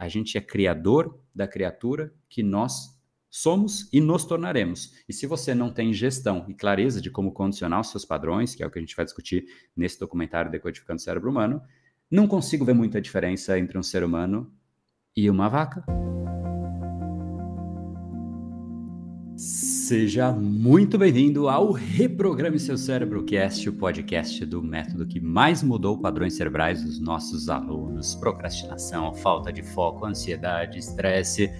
a gente é criador da criatura que nós somos e nos tornaremos. E se você não tem gestão e clareza de como condicionar os seus padrões, que é o que a gente vai discutir nesse documentário Decodificando o Cérebro Humano, não consigo ver muita diferença entre um ser humano e uma vaca. Seja muito bem-vindo ao Reprograme Seu Cérebro Cast, o podcast do método que mais mudou padrões cerebrais dos nossos alunos. Procrastinação, falta de foco, ansiedade, estresse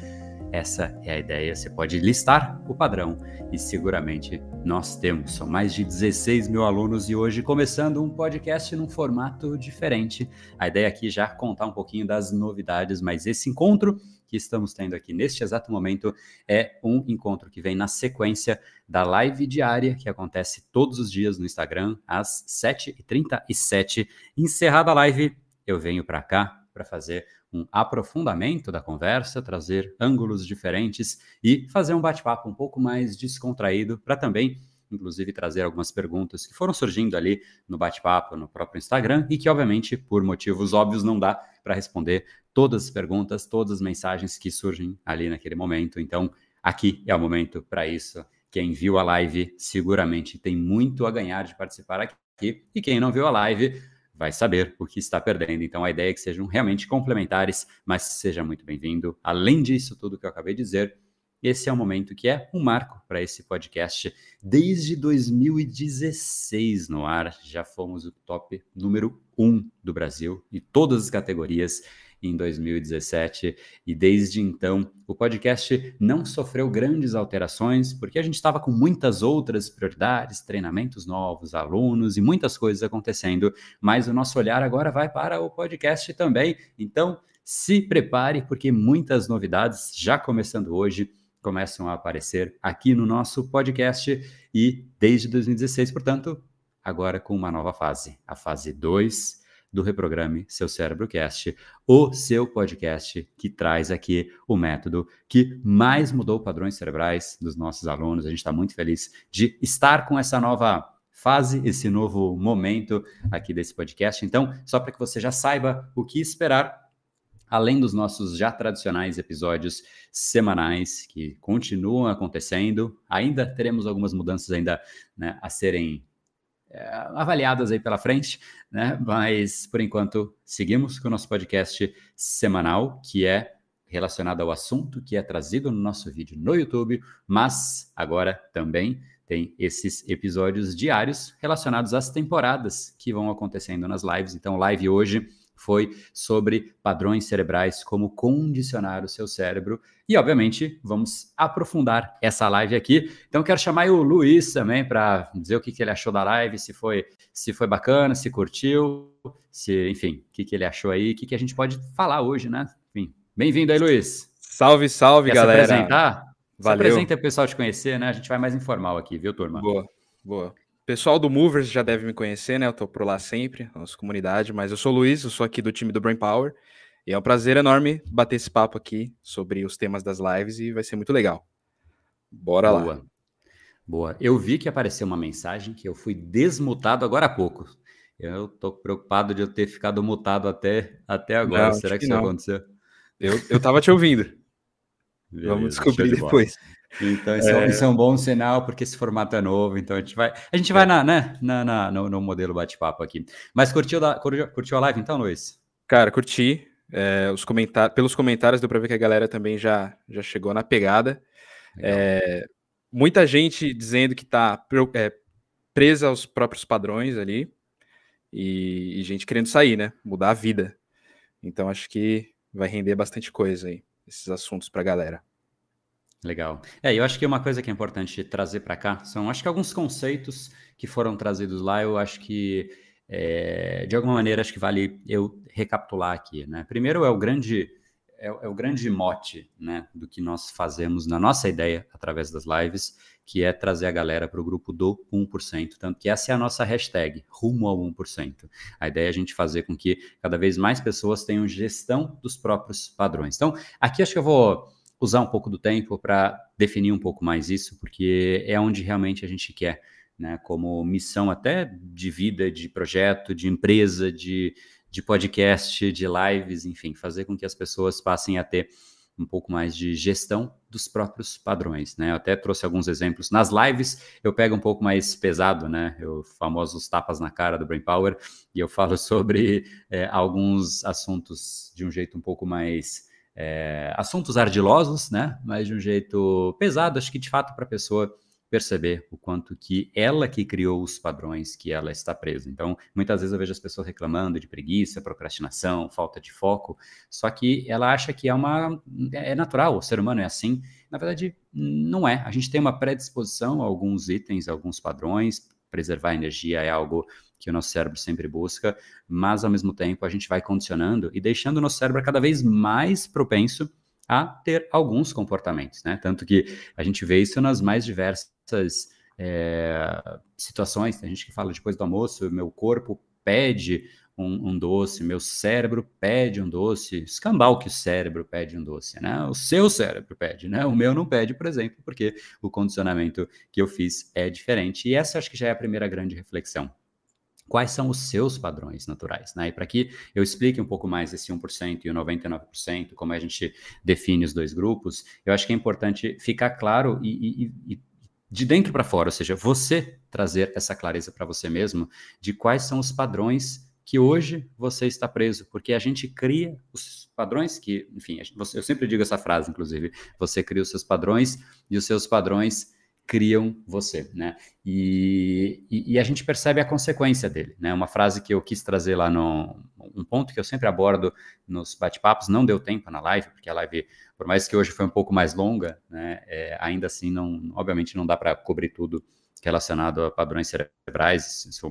essa é a ideia. Você pode listar o padrão e seguramente nós temos. São mais de 16 mil alunos e hoje começando um podcast num formato diferente. A ideia aqui é já contar um pouquinho das novidades, mas esse encontro que estamos tendo aqui neste exato momento é um encontro que vem na sequência da live diária que acontece todos os dias no Instagram às 7h37. Encerrada a live, eu venho para cá para fazer um aprofundamento da conversa, trazer ângulos diferentes e fazer um bate-papo um pouco mais descontraído para também, inclusive, trazer algumas perguntas que foram surgindo ali no bate-papo, no próprio Instagram e que, obviamente, por motivos óbvios, não dá para responder todas as perguntas, todas as mensagens que surgem ali naquele momento. Então, aqui é o momento para isso. Quem viu a live seguramente tem muito a ganhar de participar aqui. E quem não viu a live, vai saber o que está perdendo. Então, a ideia é que sejam realmente complementares, mas seja muito bem-vindo. Além disso, tudo que eu acabei de dizer, esse é um momento que é um marco para esse podcast. Desde 2016 no ar, já fomos o top número um do Brasil em todas as categorias em 2017 e desde então o podcast não sofreu grandes alterações porque a gente estava com muitas outras prioridades, treinamentos novos, alunos e muitas coisas acontecendo, mas o nosso olhar agora vai para o podcast também. Então, se prepare porque muitas novidades já começando hoje começam a aparecer aqui no nosso podcast. E desde 2016, portanto, agora com uma nova fase, a fase 2 do Reprograme Seu Cérebro Cast, o seu podcast que traz aqui o método que mais mudou padrões cerebrais dos nossos alunos. A gente está muito feliz de estar com essa nova fase, esse novo momento aqui desse podcast. Então, só para que você já saiba o que esperar, além dos nossos já tradicionais episódios semanais que continuam acontecendo, ainda teremos algumas mudanças ainda né, a serem avaliadas aí pela frente, né? Mas por enquanto seguimos com o nosso podcast semanal, que é relacionado ao assunto que é trazido no nosso vídeo no YouTube, mas agora também tem esses episódios diários relacionados às temporadas que vão acontecendo nas lives. Então, live hoje foi sobre padrões cerebrais, como condicionar o seu cérebro. E, obviamente, vamos aprofundar essa live aqui. Então, quero chamar o Luiz também para dizer o que, que ele achou da live, se foi, se foi bacana, se curtiu, se, enfim, o que, que ele achou aí, o que, que a gente pode falar hoje, né? Enfim, bem-vindo aí, Luiz. Salve, salve, Quer galera. Se apresentar? Valeu. Se apresenta o pessoal te conhecer, né? A gente vai mais informal aqui, viu, turma? Boa, boa pessoal do Movers já deve me conhecer, né? Eu tô por lá sempre, nossa comunidade, mas eu sou o Luiz, eu sou aqui do time do Brain Power. E é um prazer enorme bater esse papo aqui sobre os temas das lives e vai ser muito legal. Bora Boa. lá. Boa. Eu vi que apareceu uma mensagem que eu fui desmutado agora há pouco. Eu tô preocupado de eu ter ficado mutado até, até agora. Não, Será que, que isso aconteceu? Eu, eu tava te ouvindo. Beleza, Vamos descobrir depois. Então, isso é... isso é... um bom sinal, porque esse formato é novo, então a gente vai. A gente vai é. na, né, na, na no, no, modelo bate-papo aqui. Mas curtiu, da, curtiu a live então, Luiz? Cara, curti. É, os comentar... Pelos comentários deu para ver que a galera também já, já chegou na pegada. É, muita gente dizendo que está é, presa aos próprios padrões ali. E, e gente querendo sair, né? Mudar a vida. Então acho que vai render bastante coisa aí, esses assuntos para a galera. Legal. É, eu acho que uma coisa que é importante trazer para cá são, acho que alguns conceitos que foram trazidos lá, eu acho que, é, de alguma maneira, acho que vale eu recapitular aqui, né? Primeiro é o grande, é, é, o grande mote, né, do que nós fazemos na nossa ideia através das lives, que é trazer a galera para o grupo do 1%, tanto que essa é a nossa hashtag, rumo ao 1%. A ideia é a gente fazer com que cada vez mais pessoas tenham gestão dos próprios padrões. Então, aqui acho que eu vou usar um pouco do tempo para definir um pouco mais isso, porque é onde realmente a gente quer, né, como missão até de vida, de projeto, de empresa, de, de podcast, de lives, enfim, fazer com que as pessoas passem a ter um pouco mais de gestão dos próprios padrões, né? Eu até trouxe alguns exemplos. Nas lives eu pego um pouco mais pesado, né? Os famosos tapas na cara do Brain Power, e eu falo sobre é, alguns assuntos de um jeito um pouco mais. É, assuntos ardilosos, né? Mas de um jeito pesado, acho que de fato para a pessoa perceber o quanto que ela que criou os padrões que ela está presa. Então, muitas vezes eu vejo as pessoas reclamando de preguiça, procrastinação, falta de foco, só que ela acha que é uma é natural, o ser humano é assim. Na verdade, não é. A gente tem uma predisposição a alguns itens, a alguns padrões. Preservar a energia é algo que o nosso cérebro sempre busca, mas ao mesmo tempo a gente vai condicionando e deixando o nosso cérebro cada vez mais propenso a ter alguns comportamentos, né? Tanto que a gente vê isso nas mais diversas é, situações. Tem gente que fala depois do almoço, meu corpo pede um, um, doce, meu cérebro pede um doce, escambau que o cérebro pede um doce, né? O seu cérebro pede, né? O meu não pede, por exemplo, porque o condicionamento que eu fiz é diferente. E essa acho que já é a primeira grande reflexão quais são os seus padrões naturais, né? E para que eu explique um pouco mais esse 1% e o 99%, como a gente define os dois grupos, eu acho que é importante ficar claro e, e, e de dentro para fora, ou seja, você trazer essa clareza para você mesmo de quais são os padrões que hoje você está preso, porque a gente cria os padrões que, enfim, eu sempre digo essa frase, inclusive, você cria os seus padrões e os seus padrões criam você, né? E, e, e, a gente percebe a consequência dele, né? Uma frase que eu quis trazer lá no um ponto que eu sempre abordo nos bate-papos, não deu tempo na live, porque a live, por mais que hoje foi um pouco mais longa, né? É, ainda assim, não, obviamente, não dá para cobrir tudo relacionado a padrões cerebrais. Isso é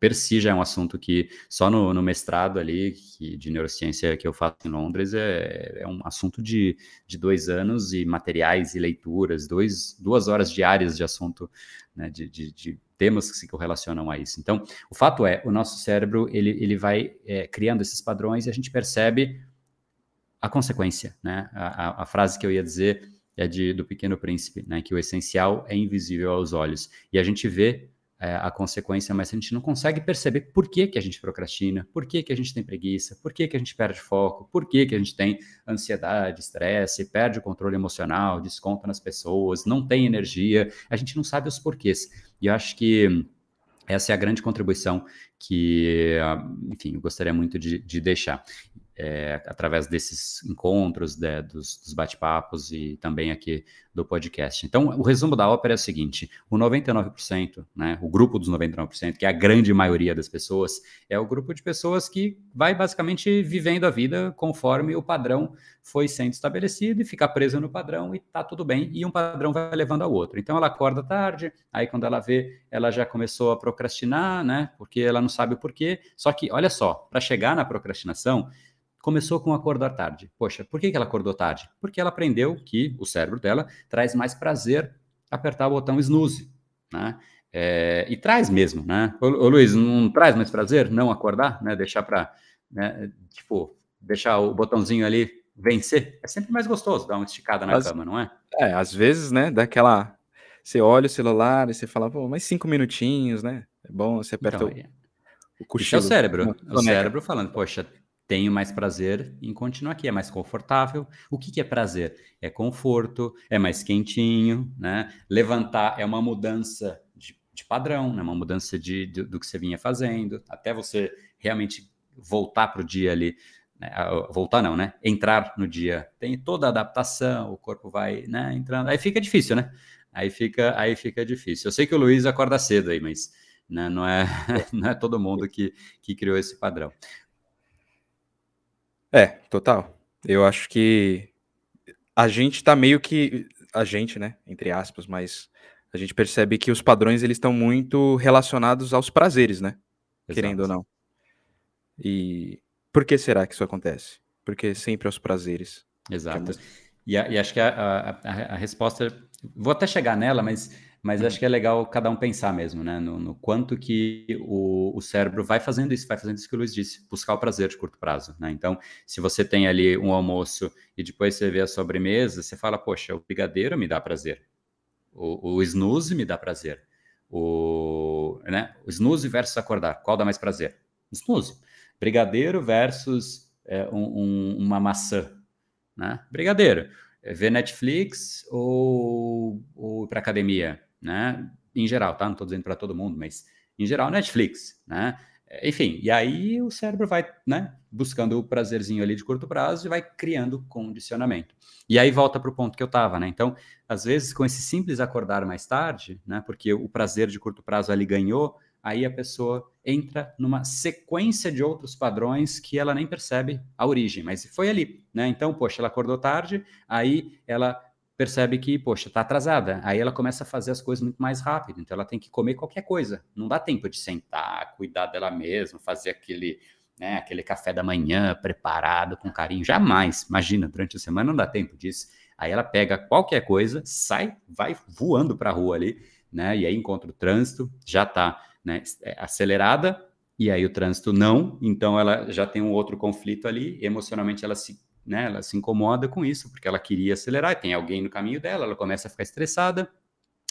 per si já é um assunto que só no, no mestrado ali que, de neurociência que eu faço em Londres é, é um assunto de, de dois anos e materiais e leituras, dois, duas horas diárias de assunto, né, de, de, de temas que se correlacionam a isso. Então, o fato é, o nosso cérebro ele, ele vai é, criando esses padrões e a gente percebe a consequência, né? A, a, a frase que eu ia dizer é de, do Pequeno Príncipe, né? Que o essencial é invisível aos olhos. E a gente vê é, a consequência, mas a gente não consegue perceber por que, que a gente procrastina, por que, que a gente tem preguiça, por que, que a gente perde foco, por que, que a gente tem ansiedade, estresse, perde o controle emocional, desconta nas pessoas, não tem energia, a gente não sabe os porquês. E eu acho que essa é a grande contribuição que, enfim, eu gostaria muito de, de deixar é, através desses encontros, né, dos, dos bate-papos e também aqui do podcast. Então, o resumo da ópera é o seguinte: o 99%, né, o grupo dos 99%, que é a grande maioria das pessoas, é o grupo de pessoas que vai basicamente vivendo a vida conforme o padrão foi sendo estabelecido e fica preso no padrão e tá tudo bem, e um padrão vai levando ao outro. Então, ela acorda tarde, aí quando ela vê, ela já começou a procrastinar, né, porque ela não sabe o porquê. Só que, olha só, para chegar na procrastinação, começou com acordar tarde. Poxa, por que ela acordou tarde? Porque ela aprendeu que o cérebro dela traz mais prazer apertar o botão snooze, né? É, e traz mesmo, né? Ô, ô, Luiz, não traz mais prazer não acordar, né? Deixar para, né? tipo, deixar o botãozinho ali vencer. É sempre mais gostoso dar uma esticada na cama, não é? É, às vezes, né? Daquela, você olha o celular e você fala, pô, mais cinco minutinhos, né? É bom, você aperta então, o, é. o cochilo. Isso é o cérebro. O cérebro falando, poxa, tenho mais prazer em continuar aqui, é mais confortável. O que, que é prazer? É conforto, é mais quentinho, né? Levantar é uma mudança de, de padrão, né? uma mudança de, de, do que você vinha fazendo, até você realmente voltar para o dia ali. Né? Voltar não, né? Entrar no dia. Tem toda a adaptação, o corpo vai né, entrando. Aí fica difícil, né? Aí fica, aí fica difícil. Eu sei que o Luiz acorda cedo aí, mas né, não, é, não é todo mundo que, que criou esse padrão. É, total. Eu acho que a gente tá meio que a gente, né, entre aspas, mas a gente percebe que os padrões eles estão muito relacionados aos prazeres, né? Exato. Querendo ou não. E por que será que isso acontece? Porque sempre aos prazeres. Exato. E, a, e acho que a, a, a, resposta, vou até chegar nela, mas mas acho que é legal cada um pensar mesmo, né? No, no quanto que o, o, cérebro vai fazendo isso, vai fazendo isso que o Luiz disse, buscar o prazer de curto prazo, né? Então, se você tem ali um almoço e depois você vê a sobremesa, você fala, poxa, o brigadeiro me dá prazer, o, o snooze me dá prazer, o, né? o snooze versus acordar, qual dá mais prazer? Snooze. brigadeiro versus é, um, um, uma maçã, né? Brigadeiro, é ver Netflix ou, ou para academia, né? Em geral, tá? Não estou dizendo para todo mundo, mas em geral Netflix, né? Enfim, e aí o cérebro vai, né, buscando o prazerzinho ali de curto prazo e vai criando condicionamento. E aí volta para o ponto que eu estava, né? Então, às vezes, com esse simples acordar mais tarde, né, porque o prazer de curto prazo ali ganhou, aí a pessoa entra numa sequência de outros padrões que ela nem percebe a origem, mas foi ali, né? Então, poxa, ela acordou tarde, aí ela percebe que, poxa, está atrasada. Aí ela começa a fazer as coisas muito mais rápido. Então ela tem que comer qualquer coisa. Não dá tempo de sentar, cuidar dela mesma, fazer aquele, né, aquele café da manhã preparado com carinho. Jamais. Imagina, durante a semana não dá tempo disso. Aí ela pega qualquer coisa, sai, vai voando para a rua ali, né? E aí encontra o trânsito, já está né, é, acelerada, e aí o trânsito não, então ela já tem um outro conflito ali, emocionalmente ela se né? Ela se incomoda com isso, porque ela queria acelerar, tem alguém no caminho dela, ela começa a ficar estressada.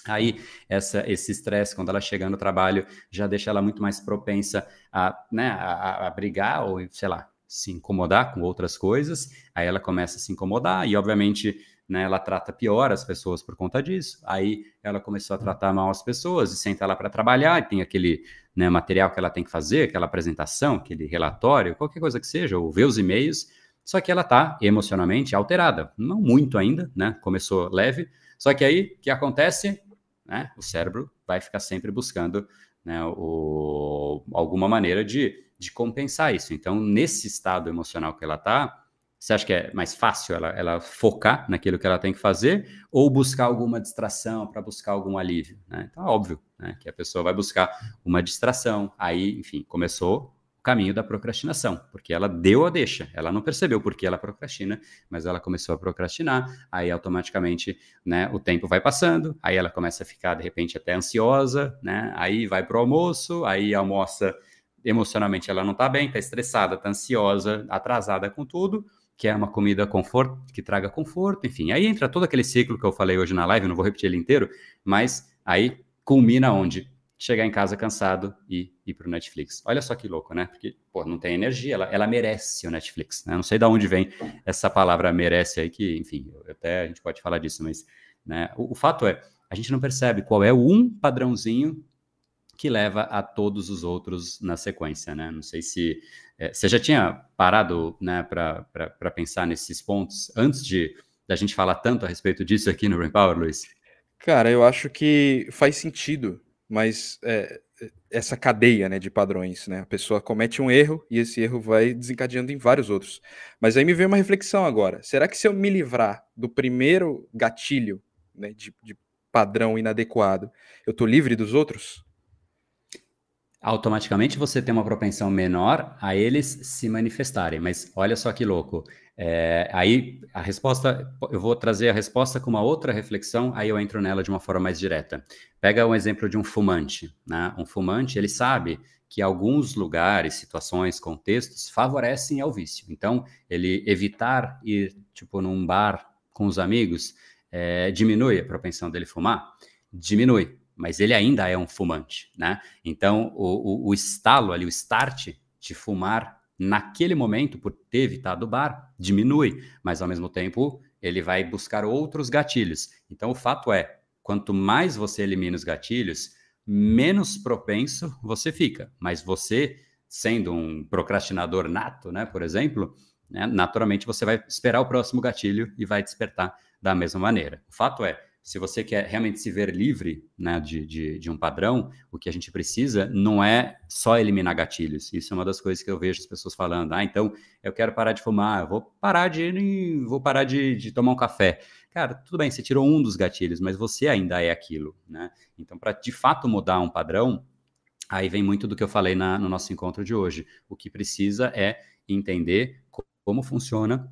Aí, essa, esse estresse, quando ela chega no trabalho, já deixa ela muito mais propensa a, né, a, a brigar ou, sei lá, se incomodar com outras coisas. Aí ela começa a se incomodar e, obviamente, né, ela trata pior as pessoas por conta disso. Aí ela começou a tratar mal as pessoas e senta lá para trabalhar, e tem aquele né, material que ela tem que fazer, aquela apresentação, aquele relatório, qualquer coisa que seja, ou ver os e-mails só que ela está emocionalmente alterada. Não muito ainda, né? Começou leve. Só que aí, o que acontece? Né? O cérebro vai ficar sempre buscando né, o, alguma maneira de, de compensar isso. Então, nesse estado emocional que ela está, você acha que é mais fácil ela, ela, focar naquilo que ela tem que fazer ou buscar alguma distração para buscar algum alívio? Né? Então, é óbvio né, que a pessoa vai buscar uma distração. Aí, enfim, começou caminho da procrastinação, porque ela deu a deixa, ela não percebeu por que ela procrastina, mas ela começou a procrastinar, aí automaticamente, né, o tempo vai passando, aí ela começa a ficar de repente até ansiosa, né, aí vai pro almoço, aí almoça, emocionalmente ela não tá bem, tá estressada, tá ansiosa, atrasada com tudo, quer uma comida conforto, que traga conforto, enfim, aí entra todo aquele ciclo que eu falei hoje na live, não vou repetir ele inteiro, mas aí culmina onde? Chegar em casa cansado e ir para o Netflix. Olha só que louco, né? Porque, pô, não tem energia, ela, ela merece o Netflix, né? Não sei de onde vem essa palavra merece aí, que, enfim, até a gente pode falar disso, mas né, o, o fato é, a gente não percebe qual é um padrãozinho que leva a todos os outros na sequência, né? Não sei se é, você já tinha parado, né, para pensar nesses pontos antes de da gente falar tanto a respeito disso aqui no Brain Power, Luiz? Cara, eu acho que faz sentido mas é, essa cadeia né, de padrões, né? A pessoa comete um erro e esse erro vai desencadeando em vários outros. Mas aí me veio uma reflexão agora. Será que se eu me livrar do primeiro gatilho né, de, de padrão inadequado, eu estou livre dos outros? Automaticamente você tem uma propensão menor a eles se manifestarem. Mas olha só que louco. É, aí a resposta, eu vou trazer a resposta com uma outra reflexão, aí eu entro nela de uma forma mais direta. Pega um exemplo de um fumante, né? Um fumante, ele sabe que alguns lugares, situações, contextos favorecem ao vício. Então, ele evitar ir, tipo, num bar com os amigos, é, diminui a propensão dele fumar? Diminui, mas ele ainda é um fumante, né? Então, o, o, o estalo ali, o start de fumar naquele momento, por ter evitado o bar, diminui, mas ao mesmo tempo ele vai buscar outros gatilhos. Então o fato é, quanto mais você elimina os gatilhos, menos propenso você fica. Mas você, sendo um procrastinador nato, né, por exemplo, né, naturalmente você vai esperar o próximo gatilho e vai despertar da mesma maneira. O fato é, se você quer realmente se ver livre né, de, de, de, um padrão, o que a gente precisa não é só eliminar gatilhos. Isso é uma das coisas que eu vejo as pessoas falando. Ah, então eu quero parar de fumar, vou parar de vou parar de, de tomar um café. Cara, tudo bem, você tirou um dos gatilhos, mas você ainda é aquilo. Né? Então, para de fato mudar um padrão, aí vem muito do que eu falei na, no nosso encontro de hoje. O que precisa é entender como funciona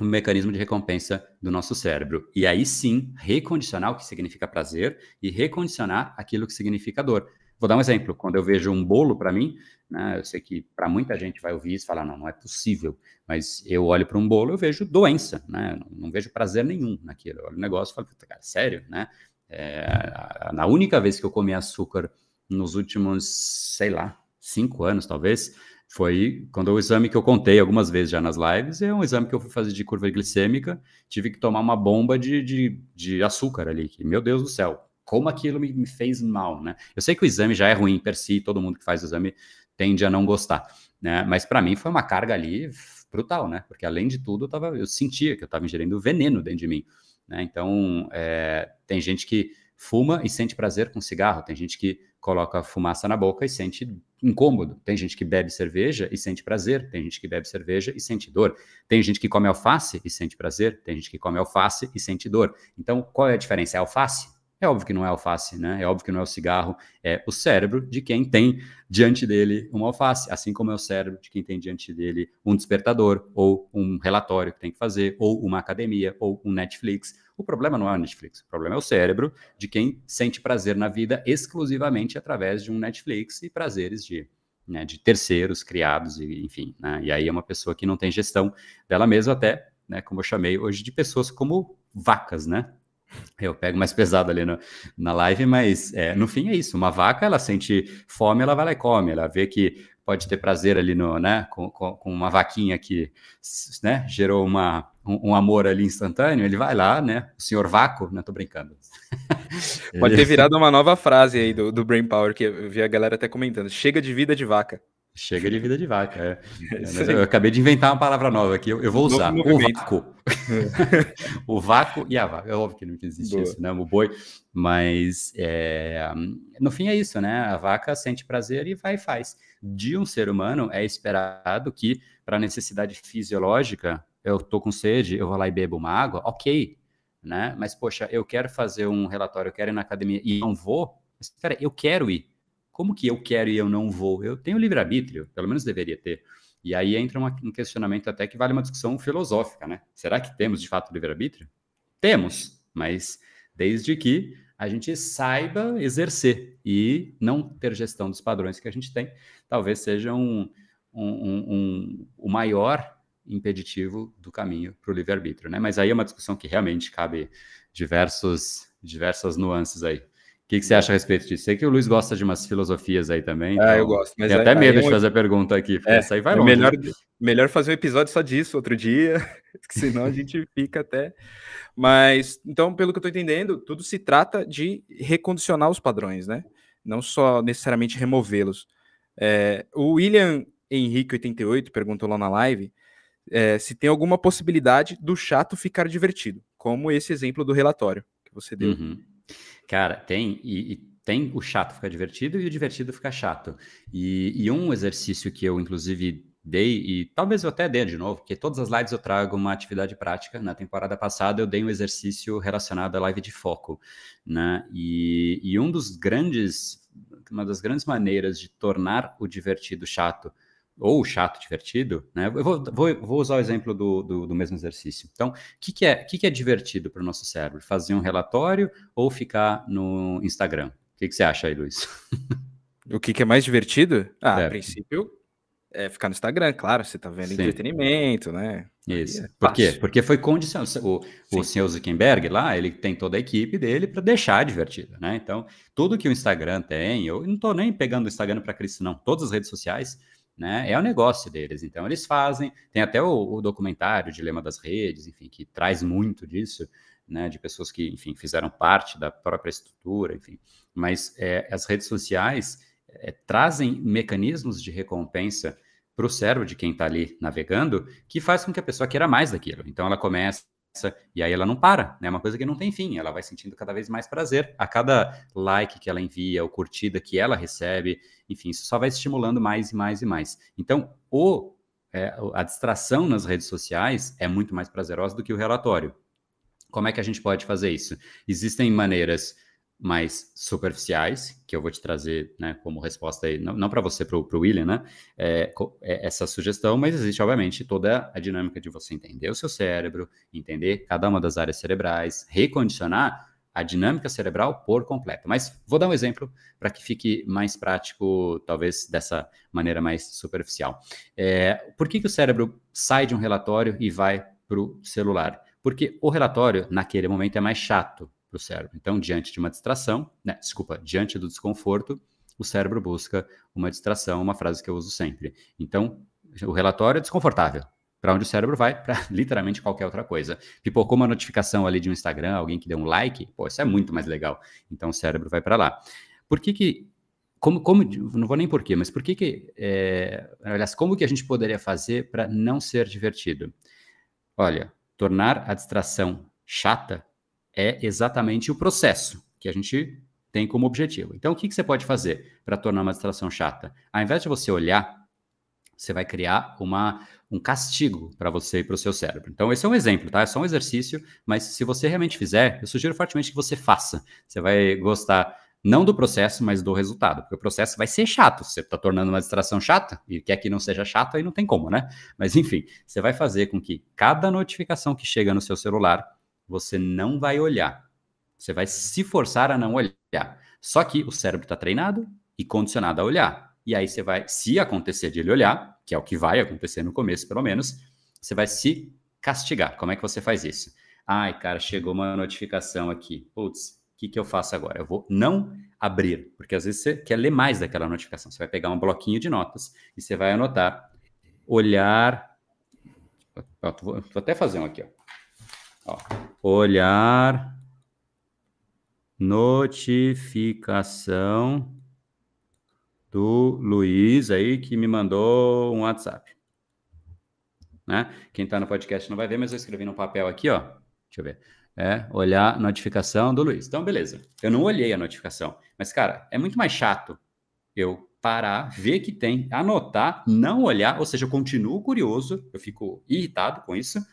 um mecanismo de recompensa do nosso cérebro. E aí sim, recondicionar o que significa prazer e recondicionar aquilo que significa dor. Vou dar um exemplo. Quando eu vejo um bolo para mim, né, eu sei que para muita gente vai ouvir isso e falar, não, não é possível. Mas eu olho para um bolo, eu vejo doença, né? Não, não, vejo prazer nenhum naquilo. Eu olho o negócio e falo, cara, sério, né? É, na única vez que eu comi açúcar nos últimos, sei lá, cinco anos talvez, foi quando o exame que eu contei algumas vezes já nas lives, é um exame que eu fui fazer de curva glicêmica, tive que tomar uma bomba de, de, de açúcar ali, que, meu Deus do céu, como aquilo me, me, fez mal, né? Eu sei que o exame já é ruim per si, todo mundo que faz o exame tende a não gostar, né? Mas para mim foi uma carga ali brutal, né? Porque além de tudo, eu, tava, eu sentia que eu estava ingerindo veneno dentro de mim, né? Então, é, tem gente que fuma e sente prazer com cigarro, tem gente que coloca fumaça na boca e sente incômodo. Tem gente que bebe cerveja e sente prazer, tem gente que bebe cerveja e sente dor. Tem gente que come alface e sente prazer, tem gente que come alface e sente dor. Então, qual é a diferença? É alface? É óbvio que não é alface, né? É óbvio que não é o cigarro, é o cérebro de quem tem diante dele uma alface, assim como é o cérebro de quem tem diante dele um despertador, ou um relatório que tem que fazer, ou uma academia, ou um Netflix. O problema não é o Netflix, o problema é o cérebro de quem sente prazer na vida exclusivamente através de um Netflix e prazeres de, né, de terceiros criados, e, enfim. Né? E aí é uma pessoa que não tem gestão dela mesma, até, né, como eu chamei hoje, de pessoas como vacas, né? Eu pego mais pesado ali no, na live, mas é, no fim é isso. Uma vaca, ela sente fome, ela vai lá e come. Ela vê que pode ter prazer ali no, né, com, com, uma vaquinha que, né, gerou uma, um, um, amor ali instantâneo. Ele vai lá, né, o senhor vácuo, né, tô brincando. Pode ter virado uma nova frase aí do, do Brain Power, que eu vi a galera até comentando. Chega de vida de vaca. Chega de vida de vaca. É. É, eu acabei de inventar uma palavra nova aqui, eu, eu vou usar. O vácuo. o vácuo e a vaca. É óbvio que não existe Boa. isso, né? O boi. Mas é, no fim é isso, né? A vaca sente prazer e vai e faz. De um ser humano é esperado que, para necessidade fisiológica, eu tô com sede, eu vou lá e bebo uma água, ok. Né? Mas, poxa, eu quero fazer um relatório, eu quero ir na academia e não vou. Espera, eu quero ir como que eu quero e eu não vou? Eu tenho livre-arbítrio, pelo menos deveria ter. E aí entra uma, um questionamento até que vale uma discussão filosófica, né? Será que temos de fato livre-arbítrio? Temos, mas desde que a gente saiba exercer e não ter gestão dos padrões que a gente tem, talvez seja um, um, um, um o maior impeditivo do caminho para o livre-arbítrio, né? Mas aí é uma discussão que realmente cabe diversos, diversas nuances aí. O que, que, você acha a respeito disso? Sei que o Luiz gosta de umas filosofias aí também. Então ah, eu gosto. Mas tem até medo de fazer a pergunta aqui, porque é, essa aí vai é longe. Melhor, melhor fazer um episódio só disso outro dia, senão a gente fica até. Mas, então, pelo que eu estou entendendo, tudo se trata de recondicionar os padrões, né? Não só necessariamente removê-los. É, o William Henrique 88 perguntou lá na live é, se tem alguma possibilidade do chato ficar divertido, como esse exemplo do relatório que você deu. Uhum. Cara, tem, e, e, tem o chato ficar divertido e o divertido ficar chato. E, e, um exercício que eu, inclusive, dei, e talvez eu até dê de novo, porque todas as lives eu trago uma atividade prática. Na temporada passada eu dei um exercício relacionado à live de foco, né? E, e um dos grandes, uma das grandes maneiras de tornar o divertido chato ou chato divertido, né? Eu vou, vou, vou usar o exemplo do, do, do, mesmo exercício. Então, o que, que, é, que, que é divertido para o nosso cérebro? Fazer um relatório ou ficar no Instagram? O que, que você acha aí, Luiz? O que, que é mais divertido? Ah, é. a princípio, é ficar no Instagram, claro, você está vendo Sim. entretenimento, né? Isso. É Por quê? Porque foi condicionado. O, o senhor Zuckerberg lá, ele tem toda a equipe dele para deixar divertido, né? Então, tudo que o Instagram tem, eu não estou nem pegando o Instagram para Cristo, não. Todas as redes sociais né? É o negócio deles. Então, eles fazem. Tem até o, o documentário Dilema das Redes, enfim, que traz muito disso, né? De pessoas que, enfim, fizeram parte da própria estrutura, enfim. Mas é, as redes sociais é, trazem mecanismos de recompensa para o cérebro de quem está ali navegando, que faz com que a pessoa queira mais daquilo. Então, ela começa e aí ela não para, né? É uma coisa que não tem fim, ela vai sentindo cada vez mais prazer a cada like que ela envia, ou curtida que ela recebe, enfim, isso só vai estimulando mais e mais e mais. Então, o, é, a distração nas redes sociais é muito mais prazerosa do que o relatório. Como é que a gente pode fazer isso? Existem maneiras mais superficiais, que eu vou te trazer né, como resposta aí, não, não para você, para o William, né? É, é, essa sugestão, mas existe, obviamente, toda a dinâmica de você entender o seu cérebro, entender cada uma das áreas cerebrais, recondicionar a dinâmica cerebral por completo. Mas vou dar um exemplo para que fique mais prático, talvez dessa maneira mais superficial. É, por que, que o cérebro sai de um relatório e vai para o celular? Porque o relatório, naquele momento, é mais chato para o cérebro. Então, diante de uma distração, né, desculpa, diante do desconforto, o cérebro busca uma distração, uma frase que eu uso sempre. Então, o relatório é desconfortável. Para onde o cérebro vai? Para literalmente qualquer outra coisa. Pipocou uma notificação ali de um Instagram, alguém que deu um like, pô, isso é muito mais legal. Então o cérebro vai para lá. Por que que como, como, não vou nem por quê, mas por que que, é, aliás, como que a gente poderia fazer para não ser divertido? Olha, tornar a distração chata é exatamente o processo que a gente tem como objetivo. Então, o que, que você pode fazer para tornar uma distração chata? Ao invés de você olhar, você vai criar uma, um castigo para você e para o seu cérebro. Então, esse é um exemplo, tá? É só um exercício, mas se você realmente fizer, eu sugiro fortemente que você faça. Você vai gostar não do processo, mas do resultado. Porque o processo vai ser chato. Você está tornando uma distração chata e quer que não seja chato, aí não tem como, né? Mas enfim, você vai fazer com que cada notificação que chega no seu celular, você não vai olhar. Você vai se forçar a não olhar. Só que o cérebro está treinado e condicionado a olhar. E aí você vai, se acontecer de ele olhar, que é o que vai acontecer no começo, pelo menos, você vai se castigar. Como é que você faz isso? Ai, cara, chegou uma notificação aqui. Putz, o que, que eu faço agora? Eu vou não abrir, porque às vezes você quer ler mais daquela notificação. Você vai pegar um bloquinho de notas e você vai anotar, olhar. Vou, até fazer um aqui, ó. ó. Olhar notificação do Luiz aí que me mandou um WhatsApp. Né? Quem está no podcast não vai ver, mas eu escrevi no papel aqui, ó. Deixa eu ver é olhar notificação do Luiz. Então, beleza. Eu não olhei a notificação. Mas, cara, é muito mais chato eu parar, ver que tem, anotar, não olhar, ou seja, eu continuo curioso, eu fico irritado com isso,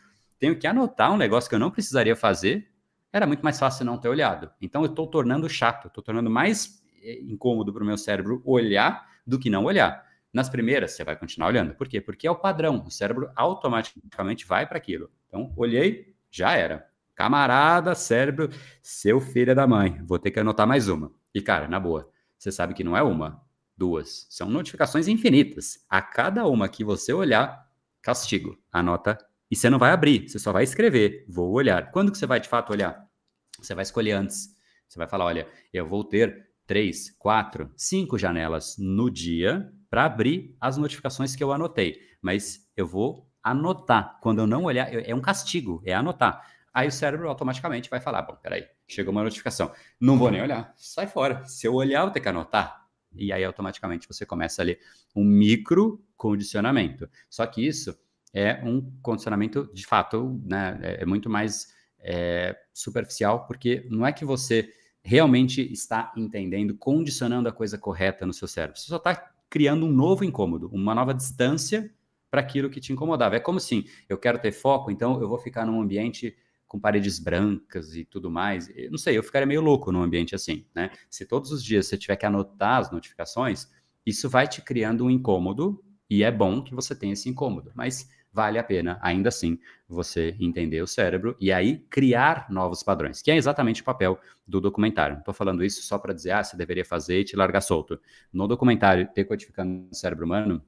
tenho que anotar um negócio que eu não precisaria fazer, era muito mais fácil não ter olhado. Então, eu estou tornando chato, estou tornando mais é, incômodo para o meu cérebro olhar do que não olhar. Nas primeiras, você vai continuar olhando. Por quê? Porque é o padrão. O cérebro automaticamente vai para aquilo. Então, olhei, já era. Camarada, cérebro, seu filho é da mãe. Vou ter que anotar mais uma. E, cara, na boa, você sabe que não é uma, duas. São notificações infinitas. A cada uma que você olhar, castigo. Anota. E você não vai abrir, você só vai escrever. Vou olhar. Quando que você vai de fato olhar? Você vai escolher antes. Você vai falar: olha, eu vou ter três, quatro, cinco janelas no dia para abrir as notificações que eu anotei. Mas eu vou anotar. Quando eu não olhar, é um castigo, é anotar. Aí o cérebro automaticamente vai falar: bom, peraí, chegou uma notificação, não vou nem olhar, sai fora. Se eu olhar, eu tenho que anotar. E aí automaticamente você começa a ler um micro condicionamento. Só que isso é um condicionamento de fato, né? É, é muito mais é, superficial, porque não é que você realmente está entendendo, condicionando a coisa correta no seu cérebro. Você só está criando um novo incômodo, uma nova distância para aquilo que te incomodava. É como assim, eu quero ter foco, então eu vou ficar num ambiente com paredes brancas e tudo mais. Eu não sei, eu ficaria meio louco num ambiente assim, né? Se todos os dias você tiver que anotar as notificações, isso vai te criando um incômodo e é bom que você tenha esse incômodo, mas vale a pena, ainda assim, você entender o cérebro e aí criar novos padrões, que é exatamente o papel do documentário. Não estou falando isso só para dizer, ah, você deveria fazer e te largar solto. No documentário Decodificando o Cérebro Humano,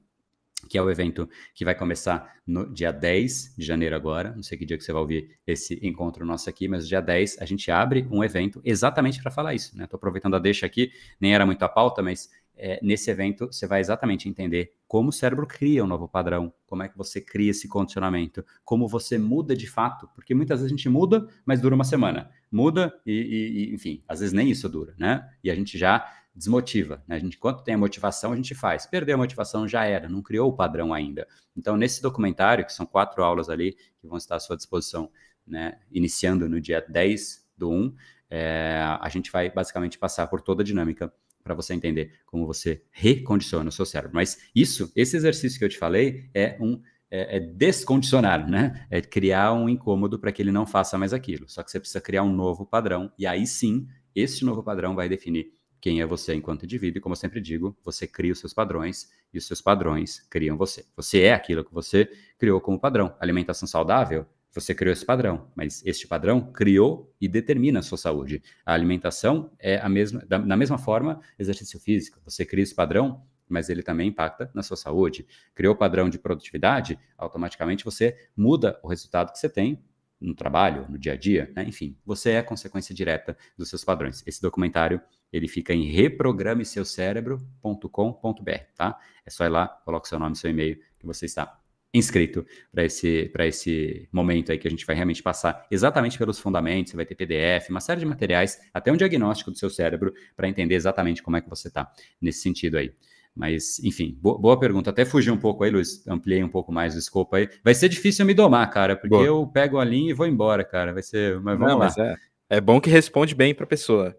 que é o evento que vai começar no dia 10 de janeiro agora. Não sei que dia que você vai ouvir esse encontro nosso aqui, mas dia 10 a gente abre um evento exatamente para falar isso. Estou né? aproveitando a deixa aqui, nem era muito a pauta, mas é, nesse evento você vai exatamente entender como o cérebro cria um novo padrão, como é que você cria esse condicionamento, como você muda de fato, porque muitas vezes a gente muda, mas dura uma semana. Muda e, e enfim, às vezes nem isso dura, né? E a gente já desmotiva. Né? A gente, enquanto tem a motivação, a gente faz. Perdeu a motivação já era, não criou o padrão ainda. Então, nesse documentário, que são quatro aulas ali, que vão estar à sua disposição, né? iniciando no dia 10 do 1, é, a gente vai basicamente passar por toda a dinâmica para você entender como você recondiciona o seu cérebro. Mas isso, esse exercício que eu te falei, é um é, é descondicionar, né? É criar um incômodo para que ele não faça mais aquilo. Só que você precisa criar um novo padrão, e aí sim, esse novo padrão vai definir quem é você enquanto indivíduo, e como eu sempre digo, você cria os seus padrões e os seus padrões criam você. Você é aquilo que você criou como padrão. Alimentação saudável, você criou esse padrão, mas este padrão criou e determina a sua saúde. A alimentação é a mesma, da, na mesma forma, exercício físico. Você cria esse padrão, mas ele também impacta na sua saúde. Criou o padrão de produtividade, automaticamente você muda o resultado que você tem no trabalho, no dia a dia, né? enfim, você é consequência direta dos seus padrões. Esse documentário ele fica em reprogrameseucerebro.com.br, tá? É só ir lá, coloca seu nome, seu e-mail, que você está inscrito para esse, esse momento aí que a gente vai realmente passar exatamente pelos fundamentos, você vai ter PDF, uma série de materiais, até um diagnóstico do seu cérebro para entender exatamente como é que você está nesse sentido aí. Mas, enfim, boa, boa, pergunta. Até fugi um pouco aí, Luiz, ampliei um pouco mais o escopo aí. Vai ser difícil me domar, cara, porque boa. eu pego a linha e vou embora, cara. Vai ser, mas vamos Não, lá. Mas é, é bom que responde bem para a pessoa.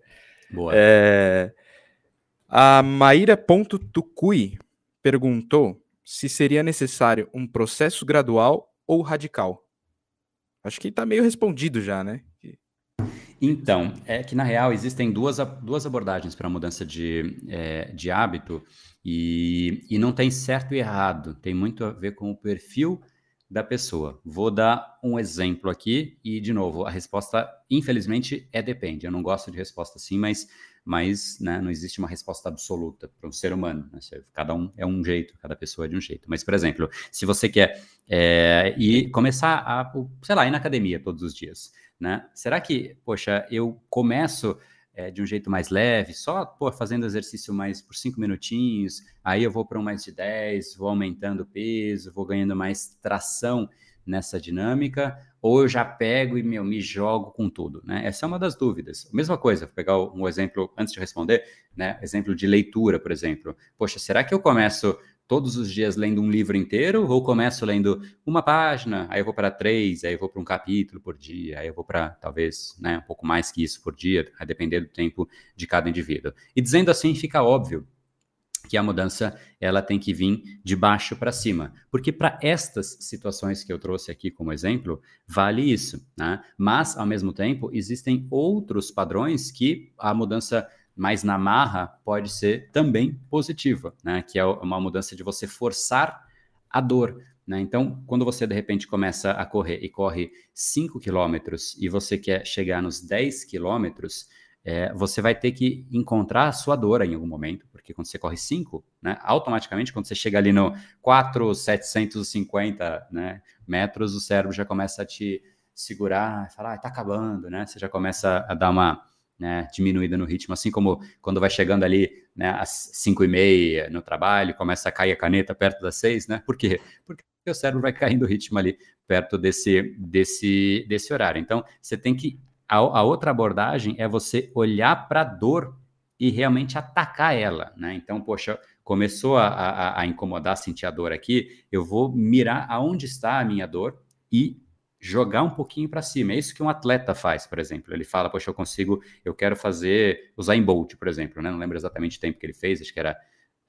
Boa. É... A Maíra.tucui perguntou se seria necessário um processo gradual ou radical. Acho que está meio respondido já, né? Então, é que na real existem duas, duas abordagens para a mudança de, é, de hábito e, e não tem certo e errado, tem muito a ver com o perfil da pessoa. Vou dar um exemplo aqui e, de novo, a resposta, infelizmente, é depende. Eu não gosto de resposta assim, mas mas né, não existe uma resposta absoluta para um ser humano. Né? Cada um é um jeito, cada pessoa é de um jeito. Mas, por exemplo, se você quer é, ir começar a, sei lá, ir na academia todos os dias, né? Será que, poxa, eu começo é, de um jeito mais leve, só pô, fazendo exercício mais por cinco minutinhos, aí eu vou para um mais de 10, vou aumentando o peso, vou ganhando mais tração nessa dinâmica, ou eu já pego e meu, me jogo com tudo, né? Essa é uma das dúvidas. Mesma coisa, vou pegar um exemplo antes de responder, né? Exemplo de leitura, por exemplo. Poxa, será que eu começo todos os dias lendo um livro inteiro ou começo lendo uma página, aí eu vou para três, aí eu vou para um capítulo por dia, aí eu vou para talvez né, um pouco mais que isso por dia, a depender do tempo de cada indivíduo. E dizendo assim, fica óbvio que a mudança ela tem que vir de baixo para cima, porque para estas situações que eu trouxe aqui como exemplo vale isso, né? Mas ao mesmo tempo existem outros padrões que a mudança mais na marra pode ser também positiva, né? Que é uma mudança de você forçar a dor. Né? Então, quando você de repente começa a correr e corre 5 quilômetros e você quer chegar nos 10 quilômetros, é, você vai ter que encontrar a sua dor em algum momento, porque quando você corre 5, né, automaticamente, quando você chega ali no 4,750 né, metros, o cérebro já começa a te segurar, falar, ah, tá acabando, né? Você já começa a dar uma né, diminuída no ritmo, assim como quando vai chegando ali né, às 5 e meia no trabalho, começa a cair a caneta perto das 6, né? Por quê? Porque o cérebro vai caindo o ritmo ali perto desse, desse, desse horário. Então, você tem que a, a outra abordagem é você olhar para a dor e realmente atacar ela, né? Então, poxa, começou a, a, a, incomodar, sentir a dor aqui, eu vou mirar aonde está a minha dor e jogar um pouquinho para cima. É isso que um atleta faz, por exemplo. Ele fala, poxa, eu consigo, eu quero fazer, usar em Bolt, por exemplo, né? Não lembro exatamente o tempo que ele fez, acho que era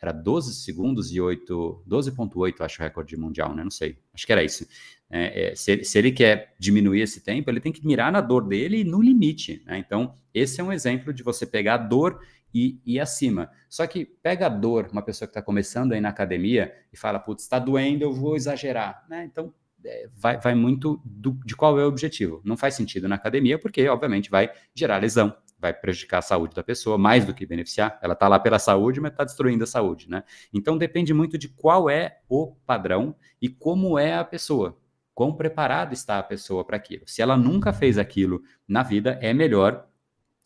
era 12 segundos e 8, 12.8, acho o recorde mundial, né? Não sei, acho que era isso. É, é, se, se, ele quer diminuir esse tempo, ele tem que mirar na dor dele no limite, né? Então, esse é um exemplo de você pegar a dor e ir acima. Só que pega a dor, uma pessoa que está começando aí na academia e fala, putz, está doendo, eu vou exagerar, né? Então, é, vai, vai muito do, de qual é o objetivo. Não faz sentido na academia, porque, obviamente, vai gerar lesão, vai prejudicar a saúde da pessoa mais do que beneficiar. Ela está lá pela saúde, mas está destruindo a saúde, né? Então depende muito de qual é o padrão e como é a pessoa. Quão preparada está a pessoa para aquilo. Se ela nunca fez aquilo na vida, é melhor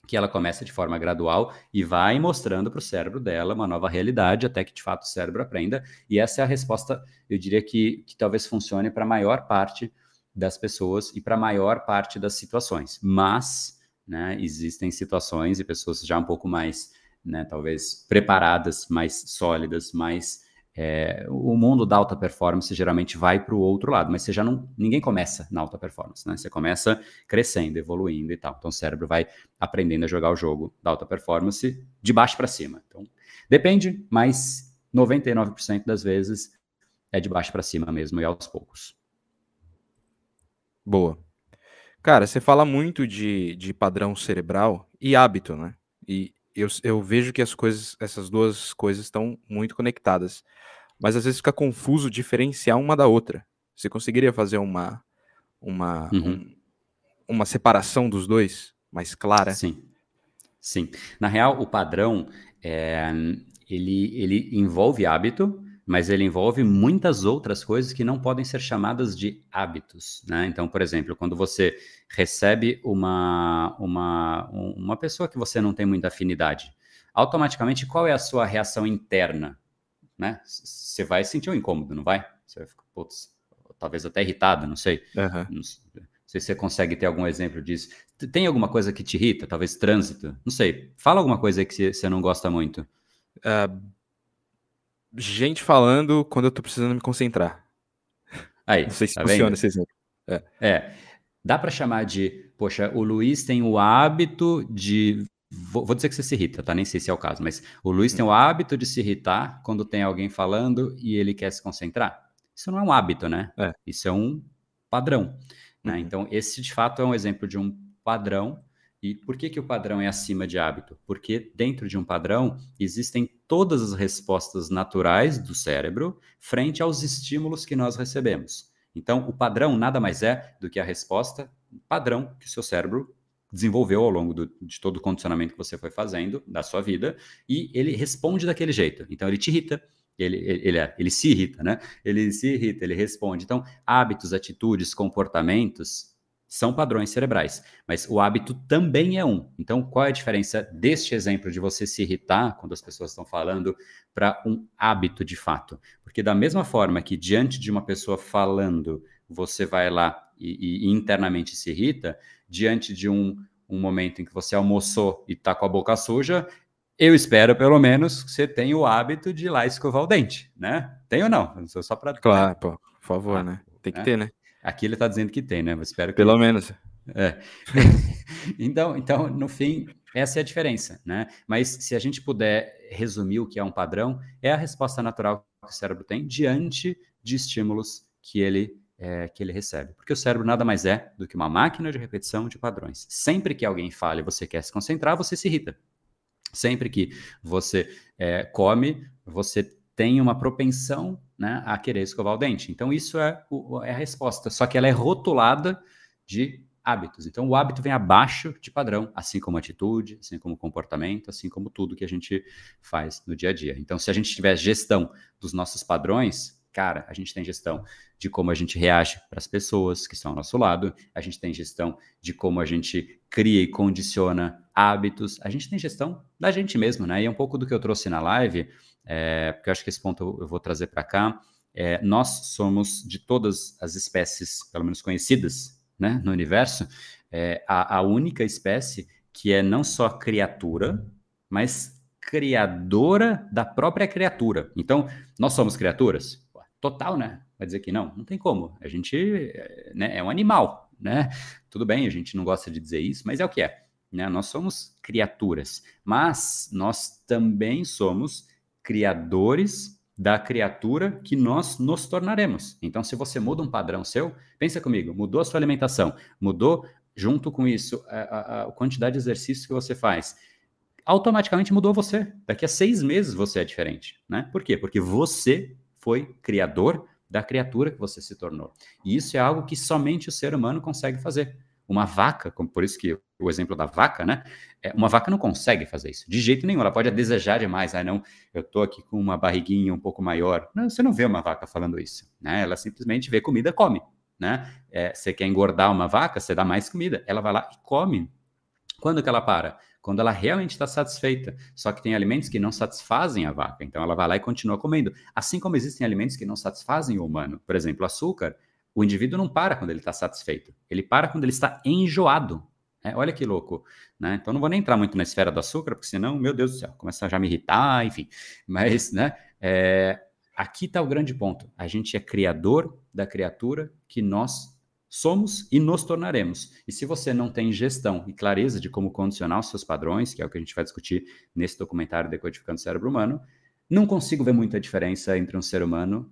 que ela comece de forma gradual e vai mostrando para o cérebro dela uma nova realidade até que de fato o cérebro aprenda. E essa é a resposta, eu diria que, que talvez funcione para a maior parte das pessoas e para a maior parte das situações. Mas né? Existem situações e pessoas já um pouco mais, né, talvez preparadas, mais sólidas, mais é, o mundo da alta performance geralmente vai para o outro lado, mas você já não, ninguém começa na alta performance, né? Você começa crescendo, evoluindo e tal. Então o cérebro vai aprendendo a jogar o jogo da alta performance de baixo para cima. Então depende, mas 99% das vezes é de baixo para cima mesmo e aos poucos. Boa. Cara, você fala muito de, de padrão cerebral e hábito, né? E eu, eu vejo que as coisas, essas duas coisas estão muito conectadas. Mas às vezes fica confuso diferenciar uma da outra. Você conseguiria fazer uma, uma, uhum. um, uma separação dos dois mais clara? Sim. Sim. Na real, o padrão é, ele, ele envolve hábito, mas ele envolve muitas outras coisas que não podem ser chamadas de hábitos, né? Então, por exemplo, quando você recebe uma, uma, uma pessoa que você não tem muita afinidade, automaticamente qual é a sua reação interna, né? Você vai sentir um incômodo, não vai? Você vai ficar, putz, talvez até irritado, não sei. Uhum. Não sei se você consegue ter algum exemplo disso. Tem alguma coisa que te irrita? Talvez trânsito? Não sei. Fala alguma coisa que você não gosta muito. Uh, gente falando quando eu tô precisando me concentrar. Aí, não sei se tá funciona vendo? esse exemplo. É. é. Dá para chamar de, poxa, o Luiz tem o hábito de Vou, vou, dizer que você se irrita, tá? Nem sei se é o caso, mas o Luiz tem o hábito de se irritar quando tem alguém falando e ele quer se concentrar. Isso não é um hábito, né? É. Isso é um padrão. Né? Uhum. Então, esse de fato é um exemplo de um padrão. E por que, que o padrão é acima de hábito? Porque dentro de um padrão existem todas as respostas naturais do cérebro frente aos estímulos que nós recebemos. Então, o padrão nada mais é do que a resposta padrão que seu cérebro desenvolveu ao longo do, de todo o condicionamento que você foi fazendo da sua vida e ele responde daquele jeito. Então, ele te irrita, ele, ele, ele, é, ele, se irrita, né? Ele se irrita, ele responde. Então, hábitos, atitudes, comportamentos são padrões cerebrais, mas o hábito também é um. Então, qual é a diferença deste exemplo de você se irritar quando as pessoas estão falando para um hábito de fato? Porque da mesma forma que diante de uma pessoa falando, você vai lá e, e internamente se irrita, diante de um, um momento em que você almoçou e está com a boca suja, eu espero, pelo menos, que você tenha o hábito de ir lá escovar o dente, né? Tem ou não? Só para. Claro, pô, por favor, ah, né? Tem que né? ter, né? Aqui ele está dizendo que tem, né? Eu espero que. Pelo menos. É. então, então, no fim, essa é a diferença, né? Mas se a gente puder resumir o que é um padrão, é a resposta natural que o cérebro tem diante de estímulos que ele é, que ele recebe. Porque o cérebro nada mais é do que uma máquina de repetição de padrões. Sempre que alguém fala e você quer se concentrar, você se irrita. Sempre que você é, come, você tem uma propensão né, a querer escovar o dente. Então, isso é, o, é a resposta. Só que ela é rotulada de hábitos. Então, o hábito vem abaixo de padrão, assim como atitude, assim como comportamento, assim como tudo que a gente faz no dia a dia. Então, se a gente tiver gestão dos nossos padrões, cara, a gente tem gestão de como a gente reage para as pessoas que estão ao nosso lado, a gente tem gestão de como a gente cria e condiciona hábitos, a gente tem gestão da gente mesmo, né? E é um pouco do que eu trouxe na live, é, porque eu acho que esse ponto eu vou trazer para cá. É, nós somos de todas as espécies, pelo menos conhecidas, né, no universo, é, a, a única espécie que é não só criatura, mas criadora da própria criatura. Então, nós somos criaturas? total, né? Vai dizer que não, não tem como. A gente né, é um animal, né? Tudo bem, a gente não gosta de dizer isso, mas é o que é. Né? Nós somos criaturas, mas nós também somos criadores da criatura que nós nos tornaremos. Então, se você muda um padrão seu, pensa comigo, mudou a sua alimentação, mudou junto com isso a, a, a quantidade de exercícios que você faz, automaticamente mudou você. Daqui a seis meses você é diferente, né? Por quê? Porque você foi criador da criatura que você se tornou. E isso é algo que somente o ser humano consegue fazer. Uma vaca, como por isso que o exemplo da vaca, né? É, uma vaca não consegue fazer isso, de jeito nenhum. Ela pode desejar demais. Ah, não, eu tô aqui com uma barriguinha um pouco maior. Não, você não vê uma vaca falando isso, né? Ela simplesmente vê comida, come, né? É, você quer engordar uma vaca, você dá mais comida. Ela vai lá e come. Quando que ela para? quando ela realmente está satisfeita. Só que tem alimentos que não satisfazem a vaca, então ela vai lá e continua comendo. Assim como existem alimentos que não satisfazem o humano. Por exemplo, açúcar. O indivíduo não para quando ele está satisfeito, ele para quando ele está enjoado. É, olha que louco, né? Então não vou nem entrar muito na esfera do açúcar, porque senão, meu Deus do céu, começa a já me irritar, enfim. Mas, né? É, aqui está o grande ponto. A gente é criador da criatura que nós somos e nos tornaremos. E se você não tem gestão e clareza de como condicionar os seus padrões, que é o que a gente vai discutir nesse documentário Decodificando o Cérebro Humano, não consigo ver muita diferença entre um ser humano